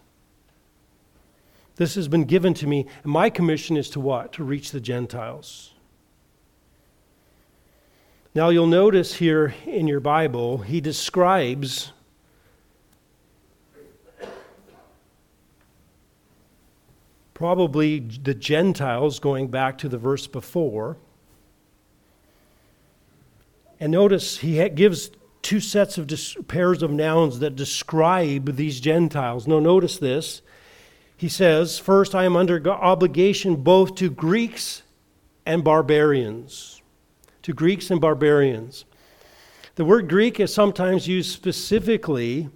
This has been given to me, and my commission is to what? To reach the Gentiles. Now, you'll notice here in your Bible, he describes probably the Gentiles going back to the verse before. And notice he gives two sets of dis- pairs of nouns that describe these Gentiles. Now, notice this. He says, First, I am under obligation both to Greeks and barbarians to Greeks and barbarians. The word Greek is sometimes used specifically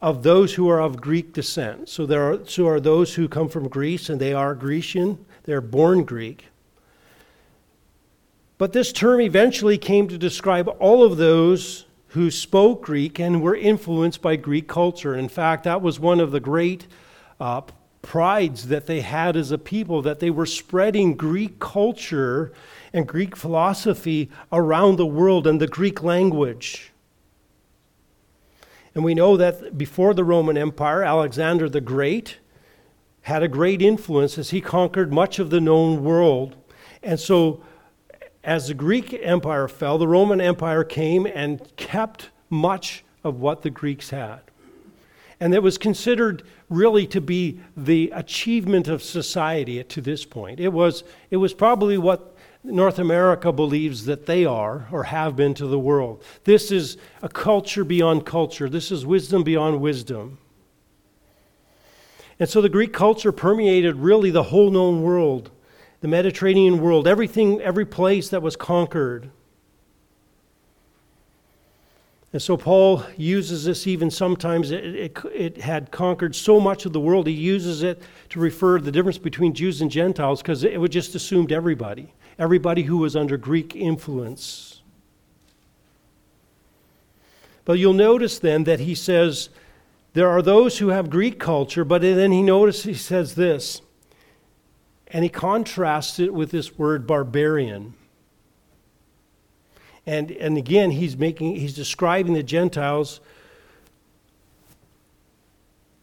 of those who are of Greek descent. So there are, so are those who come from Greece and they are Grecian, they're born Greek. But this term eventually came to describe all of those who spoke Greek and were influenced by Greek culture. In fact, that was one of the great uh, prides that they had as a people, that they were spreading Greek culture and Greek philosophy around the world and the Greek language. And we know that before the Roman Empire, Alexander the Great had a great influence as he conquered much of the known world. And so, as the Greek Empire fell, the Roman Empire came and kept much of what the Greeks had. And it was considered really to be the achievement of society to this point. It was, it was probably what North America believes that they are or have been to the world. This is a culture beyond culture. This is wisdom beyond wisdom. And so the Greek culture permeated really the whole known world, the Mediterranean world, everything, every place that was conquered. And so Paul uses this even sometimes, it, it, it, had conquered so much of the world, he uses it to refer to the difference between Jews and Gentiles because it would just assumed everybody everybody who was under Greek influence. But you'll notice then that he says there are those who have Greek culture, but then he notices he says this, and he contrasts it with this word barbarian. And, and again, he's making he's describing the Gentiles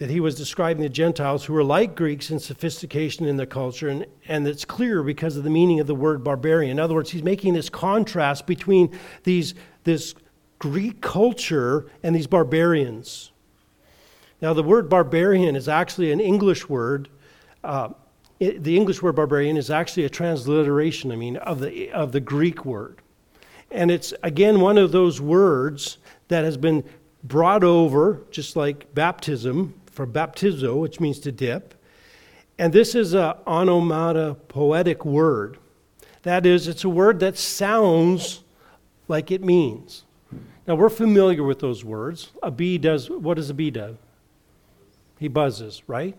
that he was describing the Gentiles who were like Greeks in sophistication in their culture, and, and it's clear because of the meaning of the word barbarian. In other words, he's making this contrast between these, this Greek culture and these barbarians. Now, the word barbarian is actually an English word. Uh, it, the English word barbarian is actually a transliteration, I mean, of the, of the Greek word. And it's, again, one of those words that has been brought over, just like baptism, for baptizo, which means to dip. And this is a onomatopoetic word. That is, it's a word that sounds like it means. Now we're familiar with those words. A bee does what does a bee do? He buzzes, right?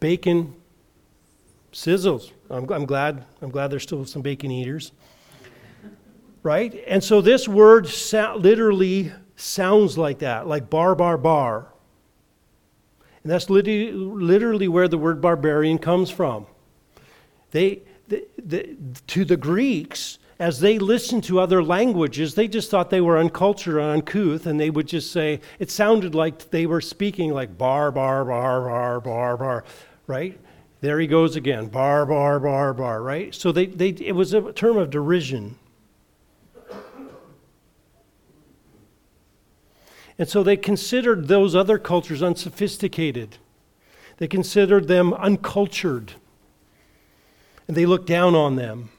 Bacon sizzles. I'm, I'm glad. I'm glad there's still some bacon eaters. Right? And so this word sa- literally sounds like that, like bar, bar, bar. And that's literally, literally where the word barbarian comes from. They, the, the, to the Greeks, as they listened to other languages, they just thought they were uncultured and uncouth, and they would just say, it sounded like they were speaking like bar, bar, bar, bar, bar, bar, right? There he goes again, bar, bar, bar, bar, right? So they, they, it was a term of derision. And so they considered those other cultures unsophisticated. They considered them uncultured. And they looked down on them.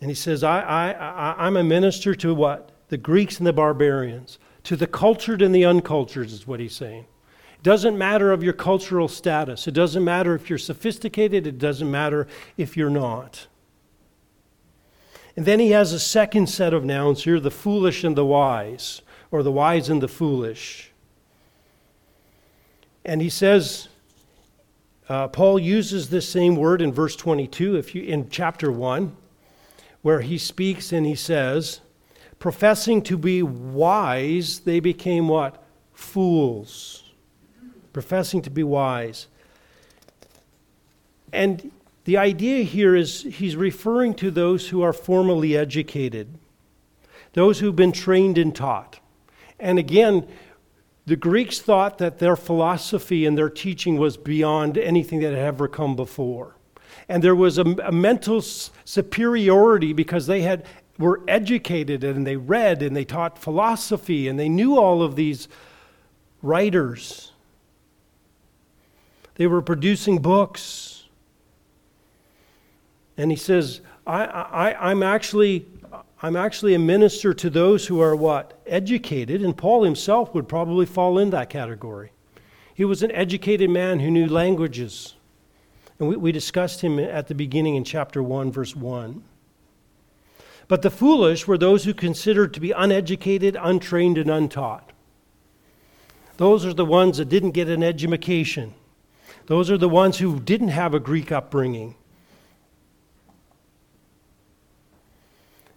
And he says, I, I, I, I'm a minister to what? The Greeks and the barbarians. To the cultured and the uncultured, is what he's saying. It doesn't matter of your cultural status. It doesn't matter if you're sophisticated. It doesn't matter if you're not. And then he has a second set of nouns here the foolish and the wise, or the wise and the foolish. And he says, uh, Paul uses this same word in verse 22 if you, in chapter 1, where he speaks and he says, professing to be wise, they became what? Fools. Professing to be wise. And the idea here is he's referring to those who are formally educated, those who've been trained and taught. And again, the Greeks thought that their philosophy and their teaching was beyond anything that had ever come before. And there was a, a mental superiority because they had were educated and they read and they taught philosophy and they knew all of these writers. They were producing books. And he says, I, I, I'm actually I'm actually a minister to those who are what? Educated, and Paul himself would probably fall in that category. He was an educated man who knew languages. And we, we discussed him at the beginning in chapter 1, verse 1. But the foolish were those who considered to be uneducated, untrained, and untaught. Those are the ones that didn't get an education. Those are the ones who didn't have a Greek upbringing.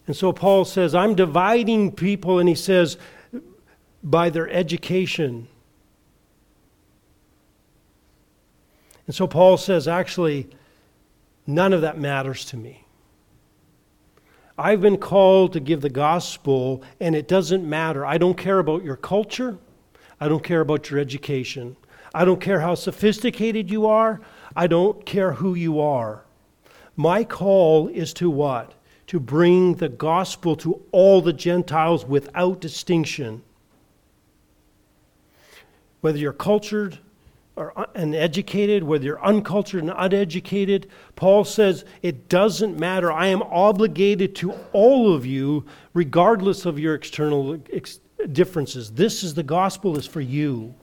And so Paul says, I'm dividing people, and he says, by their education. And so Paul says, actually, none of that matters to me. I've been called to give the gospel, and it doesn't matter. I don't care about your culture. I don't care about your education. I don't care how sophisticated you are. I don't care who you are. My call is to what? To bring the gospel to all the Gentiles without distinction. Whether you're cultured or and educated, whether you're uncultured and uneducated, Paul says it doesn't matter. I am obligated to all of you, regardless of your external ex- differences. This is the gospel is for you.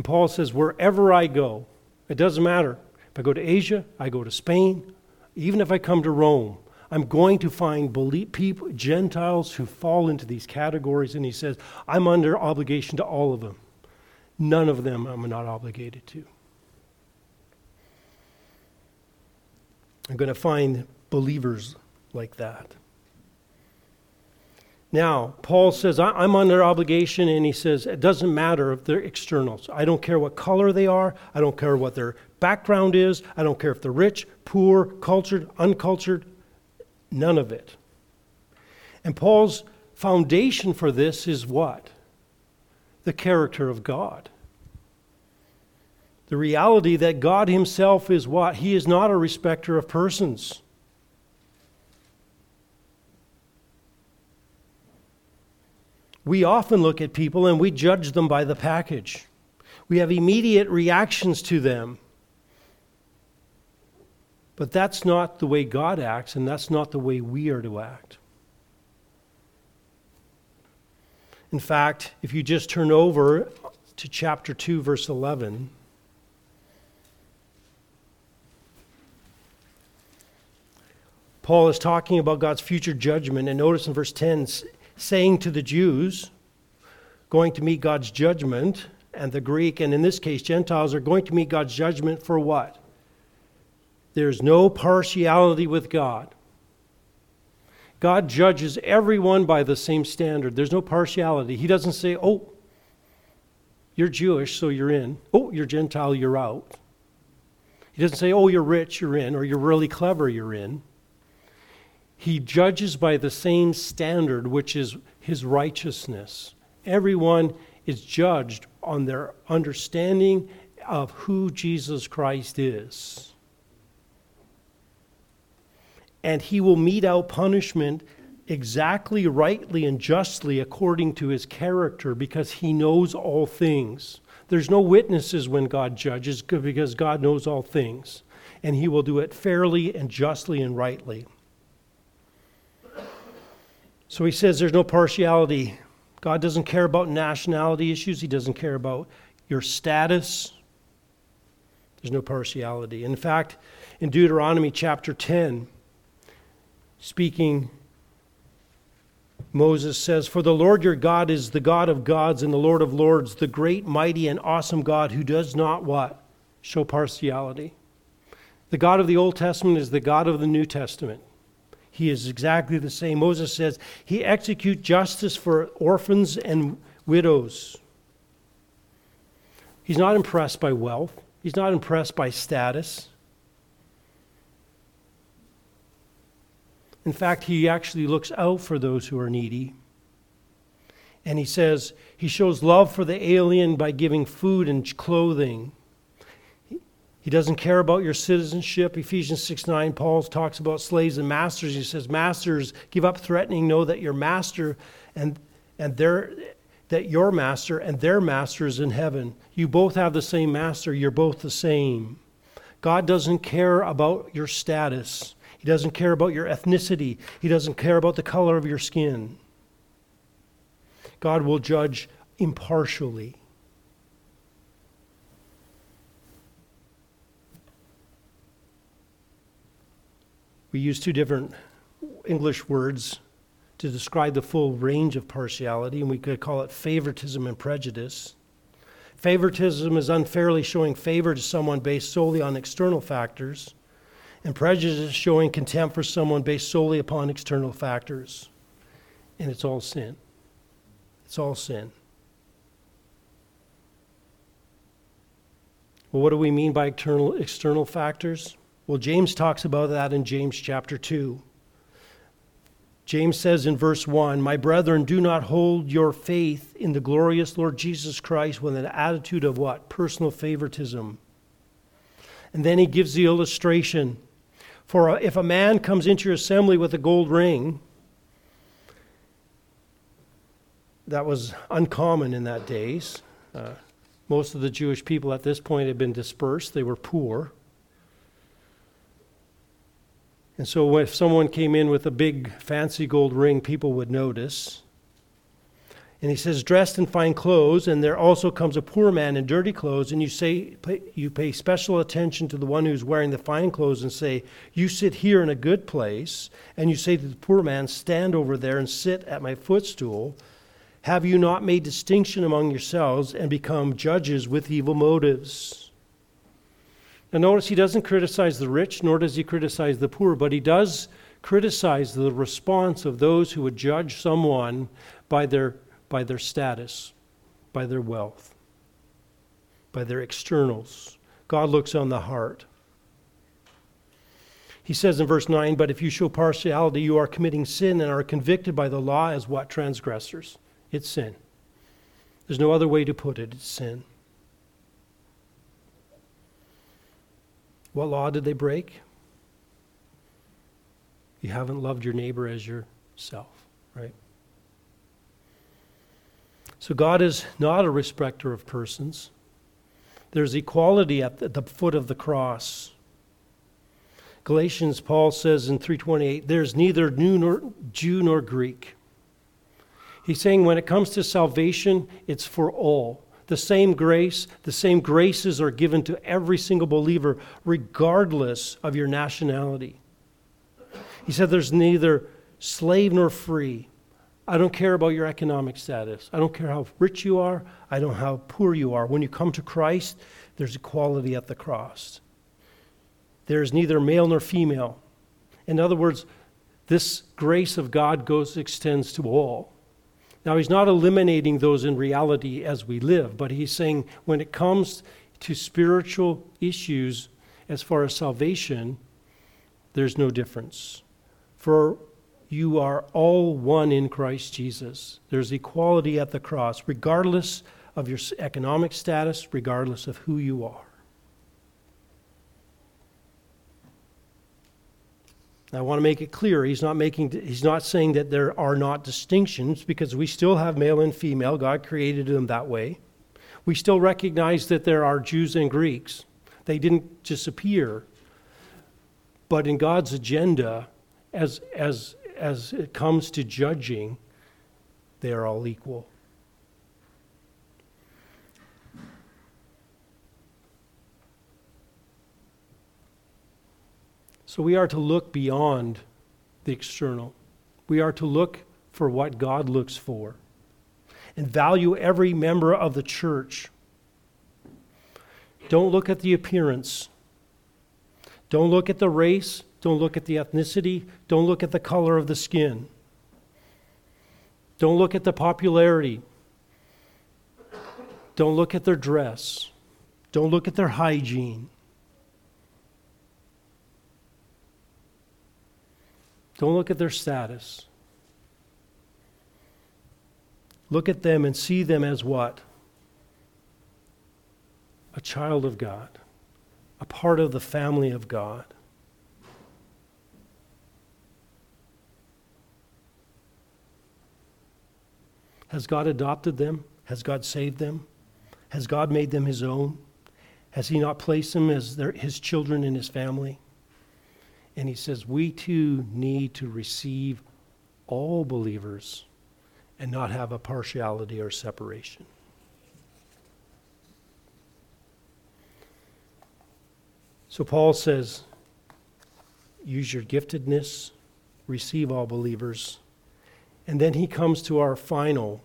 And Paul says, wherever I go, it doesn't matter. If I go to Asia, I go to Spain, even if I come to Rome, I'm going to find people, Gentiles who fall into these categories. And he says, I'm under obligation to all of them. None of them I'm not obligated to. I'm going to find believers like that. Now, Paul says, I'm under obligation, and he says, it doesn't matter if they're externals. I don't care what color they are. I don't care what their background is. I don't care if they're rich, poor, cultured, uncultured. None of it. And Paul's foundation for this is what? The character of God. The reality that God Himself is what? He is not a respecter of persons. We often look at people and we judge them by the package. We have immediate reactions to them. But that's not the way God acts, and that's not the way we are to act. In fact, if you just turn over to chapter 2, verse 11, Paul is talking about God's future judgment. And notice in verse 10, saying to the Jews, going to meet God's judgment, and the Greek, and in this case, Gentiles, are going to meet God's judgment for what? There's no partiality with God. God judges everyone by the same standard. There's no partiality. He doesn't say, oh, you're Jewish, so you're in. Oh, you're Gentile, you're out. He doesn't say, oh, you're rich, you're in, or you're really clever, you're in. He judges by the same standard, which is his righteousness. Everyone is judged on their understanding of who Jesus Christ is. And he will mete out punishment exactly, rightly, and justly according to his character because he knows all things. There's no witnesses when God judges because God knows all things, and he will do it fairly and justly and rightly. So he says there's no partiality. God doesn't care about nationality issues, he doesn't care about your status. There's no partiality. In fact, in Deuteronomy chapter 10, speaking Moses says, For the Lord your God is the God of gods and the Lord of lords, the great, mighty, and awesome God who does not what? Show partiality. The God of the Old Testament is the God of the New Testament. He is exactly the same. Moses says, He executes justice for orphans and widows. He's not impressed by wealth, he's not impressed by status. In fact, he actually looks out for those who are needy. And he says he shows love for the alien by giving food and clothing. He doesn't care about your citizenship. Ephesians 6 9, Paul talks about slaves and masters. He says, Masters, give up threatening, know that your master and, and their, that your master and their master is in heaven. You both have the same master, you're both the same. God doesn't care about your status. He doesn't care about your ethnicity. He doesn't care about the color of your skin. God will judge impartially. We use two different English words to describe the full range of partiality, and we could call it favoritism and prejudice. Favoritism is unfairly showing favor to someone based solely on external factors and prejudice is showing contempt for someone based solely upon external factors. And it's all sin. It's all sin. Well, what do we mean by external, external factors? Well, James talks about that in James chapter 2. James says in verse 1 My brethren, do not hold your faith in the glorious Lord Jesus Christ with an attitude of what? Personal favoritism. And then he gives the illustration for if a man comes into your assembly with a gold ring, that was uncommon in that days. Uh, most of the Jewish people at this point had been dispersed, they were poor. And so if someone came in with a big fancy gold ring, people would notice. And he says, dressed in fine clothes, and there also comes a poor man in dirty clothes, and you say you pay special attention to the one who's wearing the fine clothes and say, You sit here in a good place, and you say to the poor man, Stand over there and sit at my footstool. Have you not made distinction among yourselves and become judges with evil motives? Now notice he doesn't criticize the rich, nor does he criticize the poor, but he does criticize the response of those who would judge someone by their by their status, by their wealth, by their externals. God looks on the heart. He says in verse 9, But if you show partiality, you are committing sin and are convicted by the law as what? Transgressors. It's sin. There's no other way to put it. It's sin. What law did they break? You haven't loved your neighbor as yourself, right? So God is not a respecter of persons. There's equality at the foot of the cross. Galatians Paul says in 328 there's neither nor Jew nor Greek. He's saying when it comes to salvation, it's for all. The same grace, the same graces are given to every single believer, regardless of your nationality. He said there's neither slave nor free, I don't care about your economic status. I don't care how rich you are. I don't how poor you are. When you come to Christ, there's equality at the cross. There's neither male nor female. In other words, this grace of God goes extends to all. Now he's not eliminating those in reality as we live, but he's saying when it comes to spiritual issues as far as salvation, there's no difference. For you are all one in Christ Jesus. There's equality at the cross, regardless of your economic status, regardless of who you are. I want to make it clear he's not making he's not saying that there are not distinctions because we still have male and female. God created them that way. We still recognize that there are Jews and Greeks. They didn't disappear. But in God's agenda as as as it comes to judging, they are all equal. So we are to look beyond the external. We are to look for what God looks for and value every member of the church. Don't look at the appearance. Don't look at the race. Don't look at the ethnicity. Don't look at the color of the skin. Don't look at the popularity. Don't look at their dress. Don't look at their hygiene. Don't look at their status. Look at them and see them as what? A child of God, a part of the family of God. Has God adopted them? Has God saved them? Has God made them his own? Has he not placed them as their, his children in his family? And he says, we too need to receive all believers and not have a partiality or separation. So Paul says, use your giftedness, receive all believers, and then he comes to our final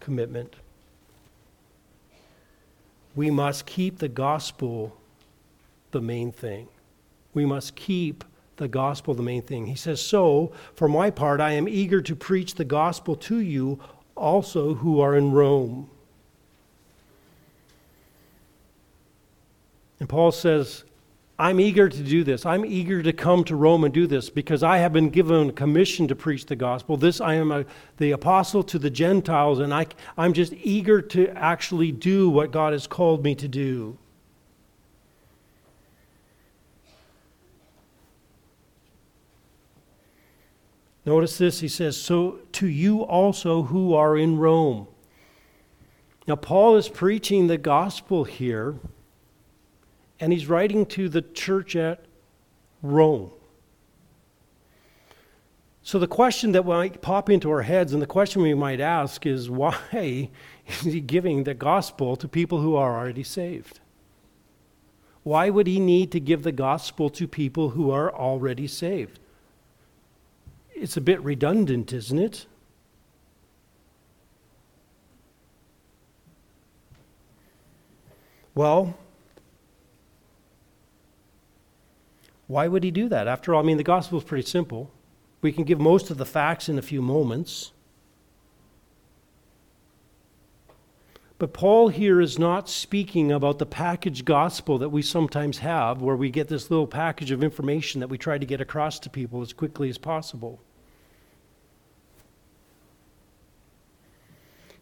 commitment. We must keep the gospel the main thing. We must keep the gospel the main thing. He says, So, for my part, I am eager to preach the gospel to you also who are in Rome. And Paul says, I'm eager to do this. I'm eager to come to Rome and do this because I have been given a commission to preach the gospel. This, I am a, the apostle to the Gentiles, and I, I'm just eager to actually do what God has called me to do. Notice this, he says, So to you also who are in Rome. Now, Paul is preaching the gospel here and he's writing to the church at Rome. So, the question that might pop into our heads, and the question we might ask is why is he giving the gospel to people who are already saved? Why would he need to give the gospel to people who are already saved? It's a bit redundant, isn't it? Well, Why would he do that? After all, I mean, the gospel is pretty simple. We can give most of the facts in a few moments. But Paul here is not speaking about the package gospel that we sometimes have, where we get this little package of information that we try to get across to people as quickly as possible.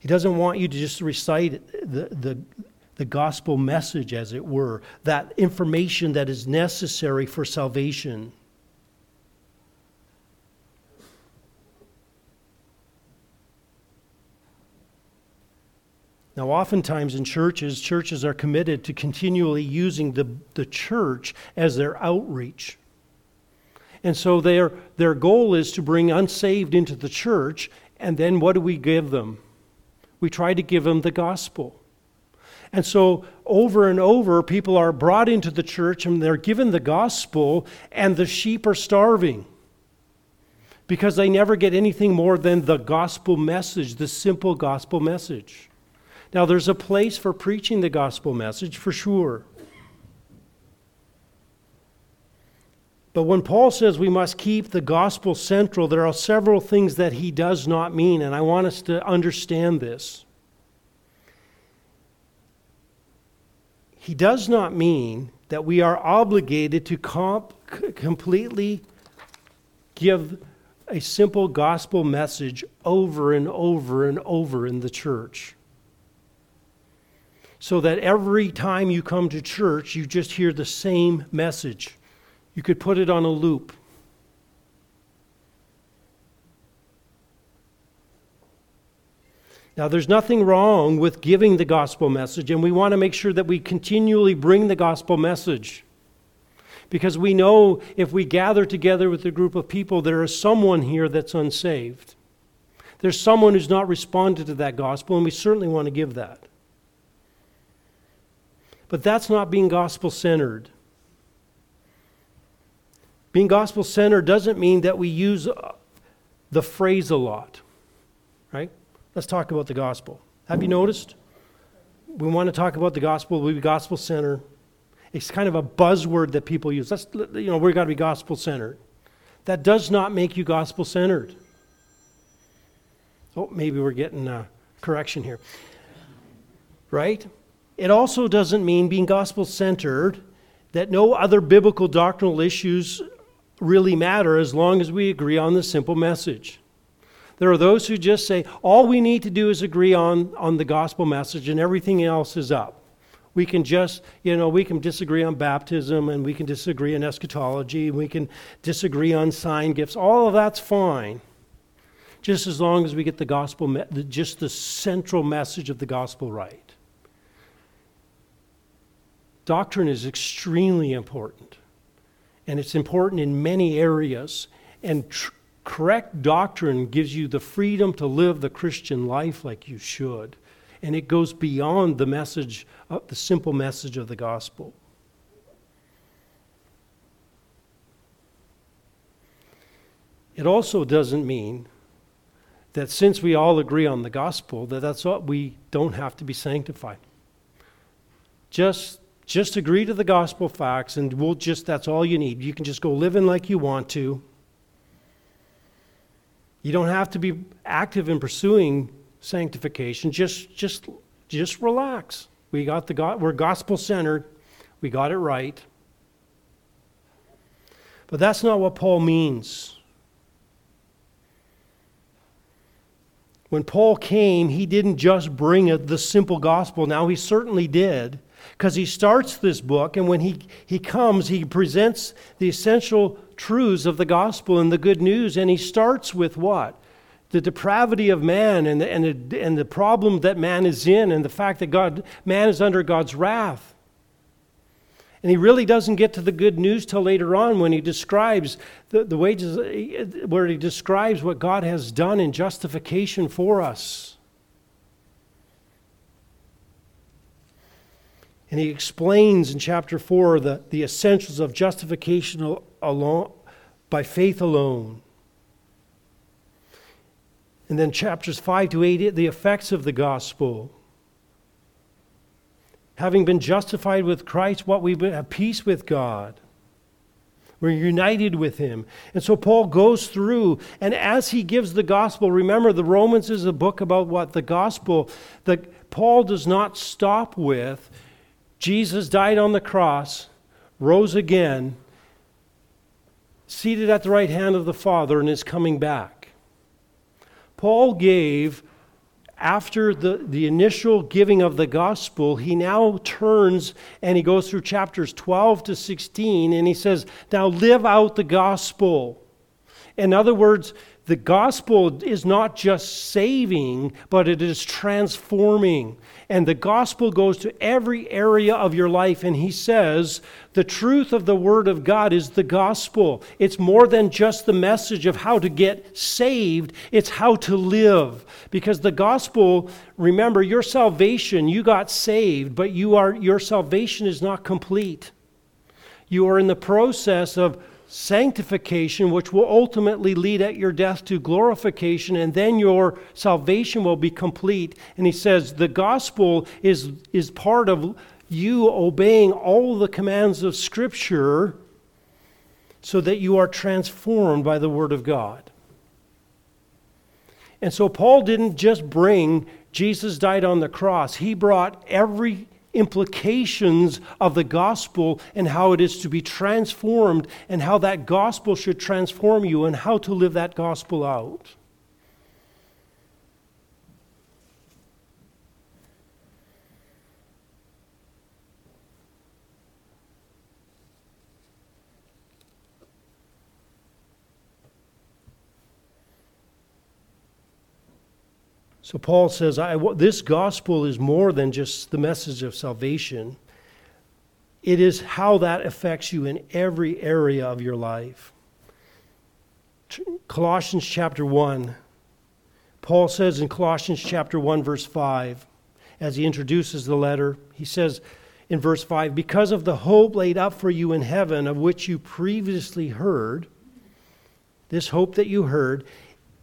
He doesn't want you to just recite the, the, the gospel message, as it were, that information that is necessary for salvation. Now, oftentimes in churches, churches are committed to continually using the, the church as their outreach. And so their, their goal is to bring unsaved into the church, and then what do we give them? We try to give them the gospel. And so, over and over, people are brought into the church and they're given the gospel, and the sheep are starving. because they never get anything more than the gospel message, the simple gospel message. Now, there's a place for preaching the gospel message for sure. But when Paul says we must keep the gospel central, there are several things that he does not mean, and I want us to understand this. He does not mean that we are obligated to comp- completely give a simple gospel message over and over and over in the church. So that every time you come to church, you just hear the same message. You could put it on a loop. Now, there's nothing wrong with giving the gospel message, and we want to make sure that we continually bring the gospel message. Because we know if we gather together with a group of people, there is someone here that's unsaved. There's someone who's not responded to that gospel, and we certainly want to give that. But that's not being gospel centered. Being gospel centered doesn't mean that we use uh, the phrase a lot, right? Let's talk about the gospel. Have you noticed? We want to talk about the gospel, we be gospel centered. It's kind of a buzzword that people use. Let's, you know, we've got to be gospel centered. That does not make you gospel centered. Oh, maybe we're getting a correction here. Right? It also doesn't mean being gospel centered that no other biblical doctrinal issues really matter as long as we agree on the simple message. There are those who just say, all we need to do is agree on, on the gospel message and everything else is up. We can just, you know, we can disagree on baptism and we can disagree on eschatology, we can disagree on sign gifts. All of that's fine. Just as long as we get the gospel, just the central message of the gospel right. Doctrine is extremely important and it's important in many areas. And tr- correct doctrine gives you the freedom to live the Christian life like you should. And it goes beyond the message, uh, the simple message of the gospel. It also doesn't mean that since we all agree on the gospel, that that's what we don't have to be sanctified. Just just agree to the gospel facts, and we'll just, that's all you need. You can just go living like you want to. You don't have to be active in pursuing sanctification. Just, just, just relax. We got the God, we're gospel centered. We got it right. But that's not what Paul means. When Paul came, he didn't just bring the simple gospel. Now, he certainly did because he starts this book, and when he, he comes, he presents the essential truths of the gospel and the good news, and he starts with what? The depravity of man and the, and, the, and the problem that man is in, and the fact that God, man is under God's wrath. And he really doesn't get to the good news till later on when he describes the, the wages, where he describes what God has done in justification for us. And he explains in chapter 4 the, the essentials of justification alone, by faith alone. And then chapters 5 to 8, the effects of the gospel. Having been justified with Christ, what we have peace with God. We're united with him. And so Paul goes through, and as he gives the gospel, remember the Romans is a book about what? The gospel that Paul does not stop with Jesus died on the cross, rose again, seated at the right hand of the Father, and is coming back. Paul gave, after the, the initial giving of the gospel, he now turns and he goes through chapters 12 to 16 and he says, Now live out the gospel. In other words, the gospel is not just saving, but it is transforming. And the gospel goes to every area of your life. And he says the truth of the word of God is the gospel. It's more than just the message of how to get saved, it's how to live. Because the gospel, remember, your salvation, you got saved, but you are, your salvation is not complete. You are in the process of sanctification, which will ultimately lead at your death to glorification, and then your salvation will be complete. And he says the gospel is, is part of you obeying all the commands of Scripture so that you are transformed by the Word of God. And so Paul didn't just bring Jesus died on the cross, he brought every implications of the gospel and how it is to be transformed and how that gospel should transform you and how to live that gospel out. So Paul says, I, this gospel is more than just the message of salvation. It is how that affects you in every area of your life. Colossians chapter 1. Paul says in Colossians chapter 1, verse 5, as he introduces the letter, he says in verse 5, Because of the hope laid up for you in heaven, of which you previously heard, this hope that you heard,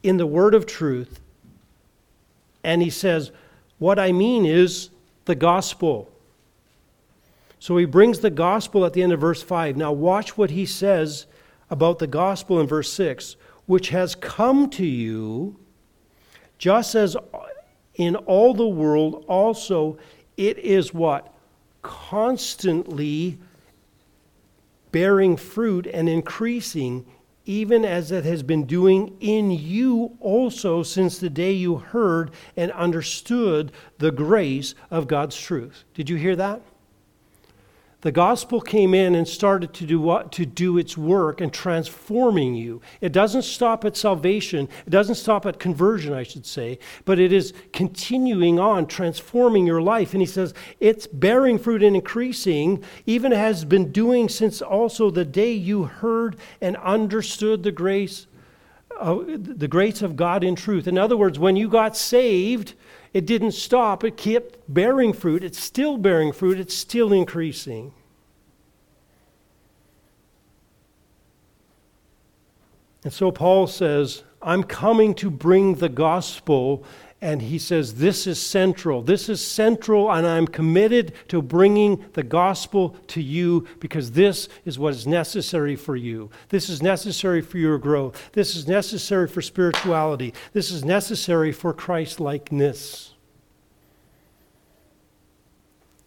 in the word of truth, and he says, What I mean is the gospel. So he brings the gospel at the end of verse 5. Now, watch what he says about the gospel in verse 6 which has come to you, just as in all the world also it is what? Constantly bearing fruit and increasing even as it has been doing in you also since the day you heard and understood the grace of God's truth. Did you hear that? The gospel came in and started to do what to do its work and transforming you. It doesn't stop at salvation. It doesn't stop at conversion i should say but it is continuing on transforming your life. And he says it's bearing fruit and increasing even has been doing since also the day you heard and understood the grace uh, the grace of god in truth. In other words when you got saved it didn't stop, it kept bearing fruit. It's still bearing fruit, it's still increasing. And so Paul says, I'm coming to bring the gospel. And he says, This is central. This is central, and I'm committed to bringing the gospel to you because this is what is necessary for you. This is necessary for your growth. This is necessary for spirituality. This is necessary for Christ likeness.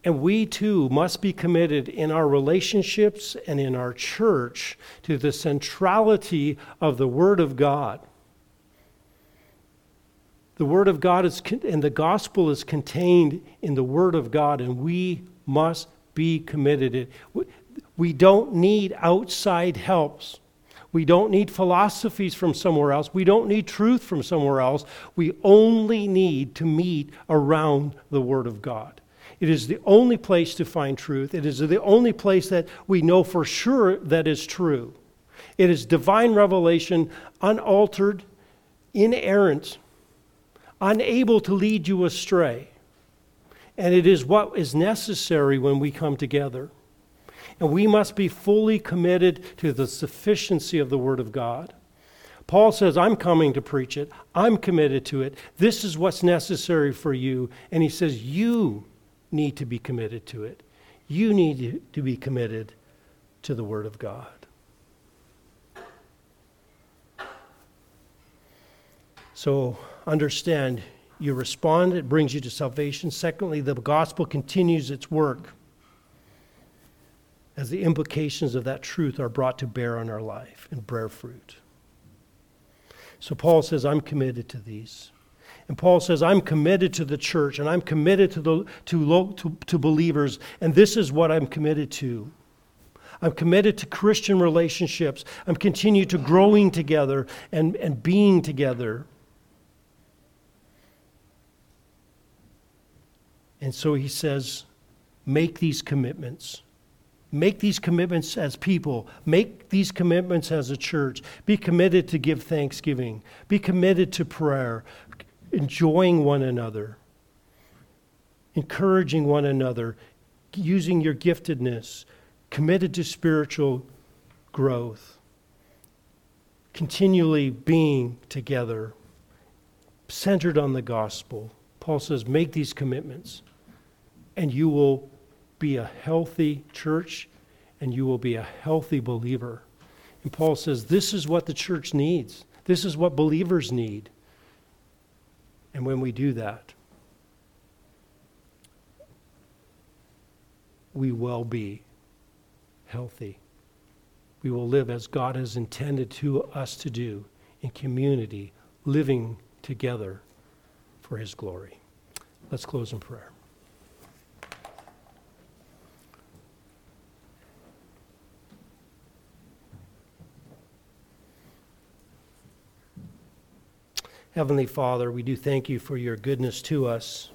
And we too must be committed in our relationships and in our church to the centrality of the Word of God. The Word of God is, and the gospel is contained in the Word of God, and we must be committed. We don't need outside helps. We don't need philosophies from somewhere else. We don't need truth from somewhere else. We only need to meet around the Word of God. It is the only place to find truth. It is the only place that we know for sure that is true. It is divine revelation, unaltered, inerrant, unable to lead you astray. And it is what is necessary when we come together. And we must be fully committed to the sufficiency of the Word of God. Paul says, I'm coming to preach it. I'm committed to it. This is what's necessary for you. And he says, You need to be committed to it. You need to be committed to the Word of God. So understand, you respond, it brings you to salvation. Secondly, the gospel continues its work as the implications of that truth are brought to bear on our life and bear fruit. So Paul says, I'm committed to these. And Paul says, I'm committed to the church and I'm committed to, the, to, to, to believers, and this is what I'm committed to. I'm committed to Christian relationships. I'm continued to growing together and, and being together. And so he says, make these commitments. Make these commitments as people. Make these commitments as a church. Be committed to give thanksgiving. Be committed to prayer enjoying one another, encouraging one another, using your giftedness, committed to spiritual growth. continually being together, centered on the gospel. Paul says, make these commitments, and you will be a healthy church and you will be a healthy believer. And Paul says, this is what the church needs, this is what believers need. And when we do that, we will be healthy. We will live as God has intended to us to do in community, living together for his glory. Let's close in prayer. Heavenly Father, we do thank you for your goodness to us.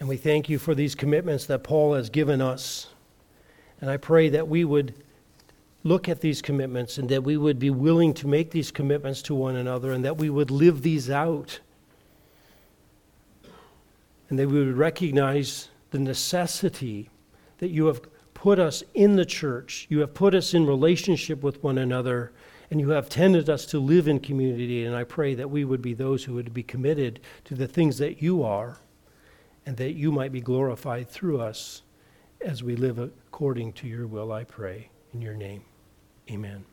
And we thank you for these commitments that Paul has given us. And I pray that we would look at these commitments and that we would be willing to make these commitments to one another and that we would live these out. And that we would recognize the necessity that you have put us in the church, you have put us in relationship with one another and you have tended us to live in community. And I pray that we would be those who would be committed to the things that you are, and that you might be glorified through us as we live according to your will, I pray. In your name, amen.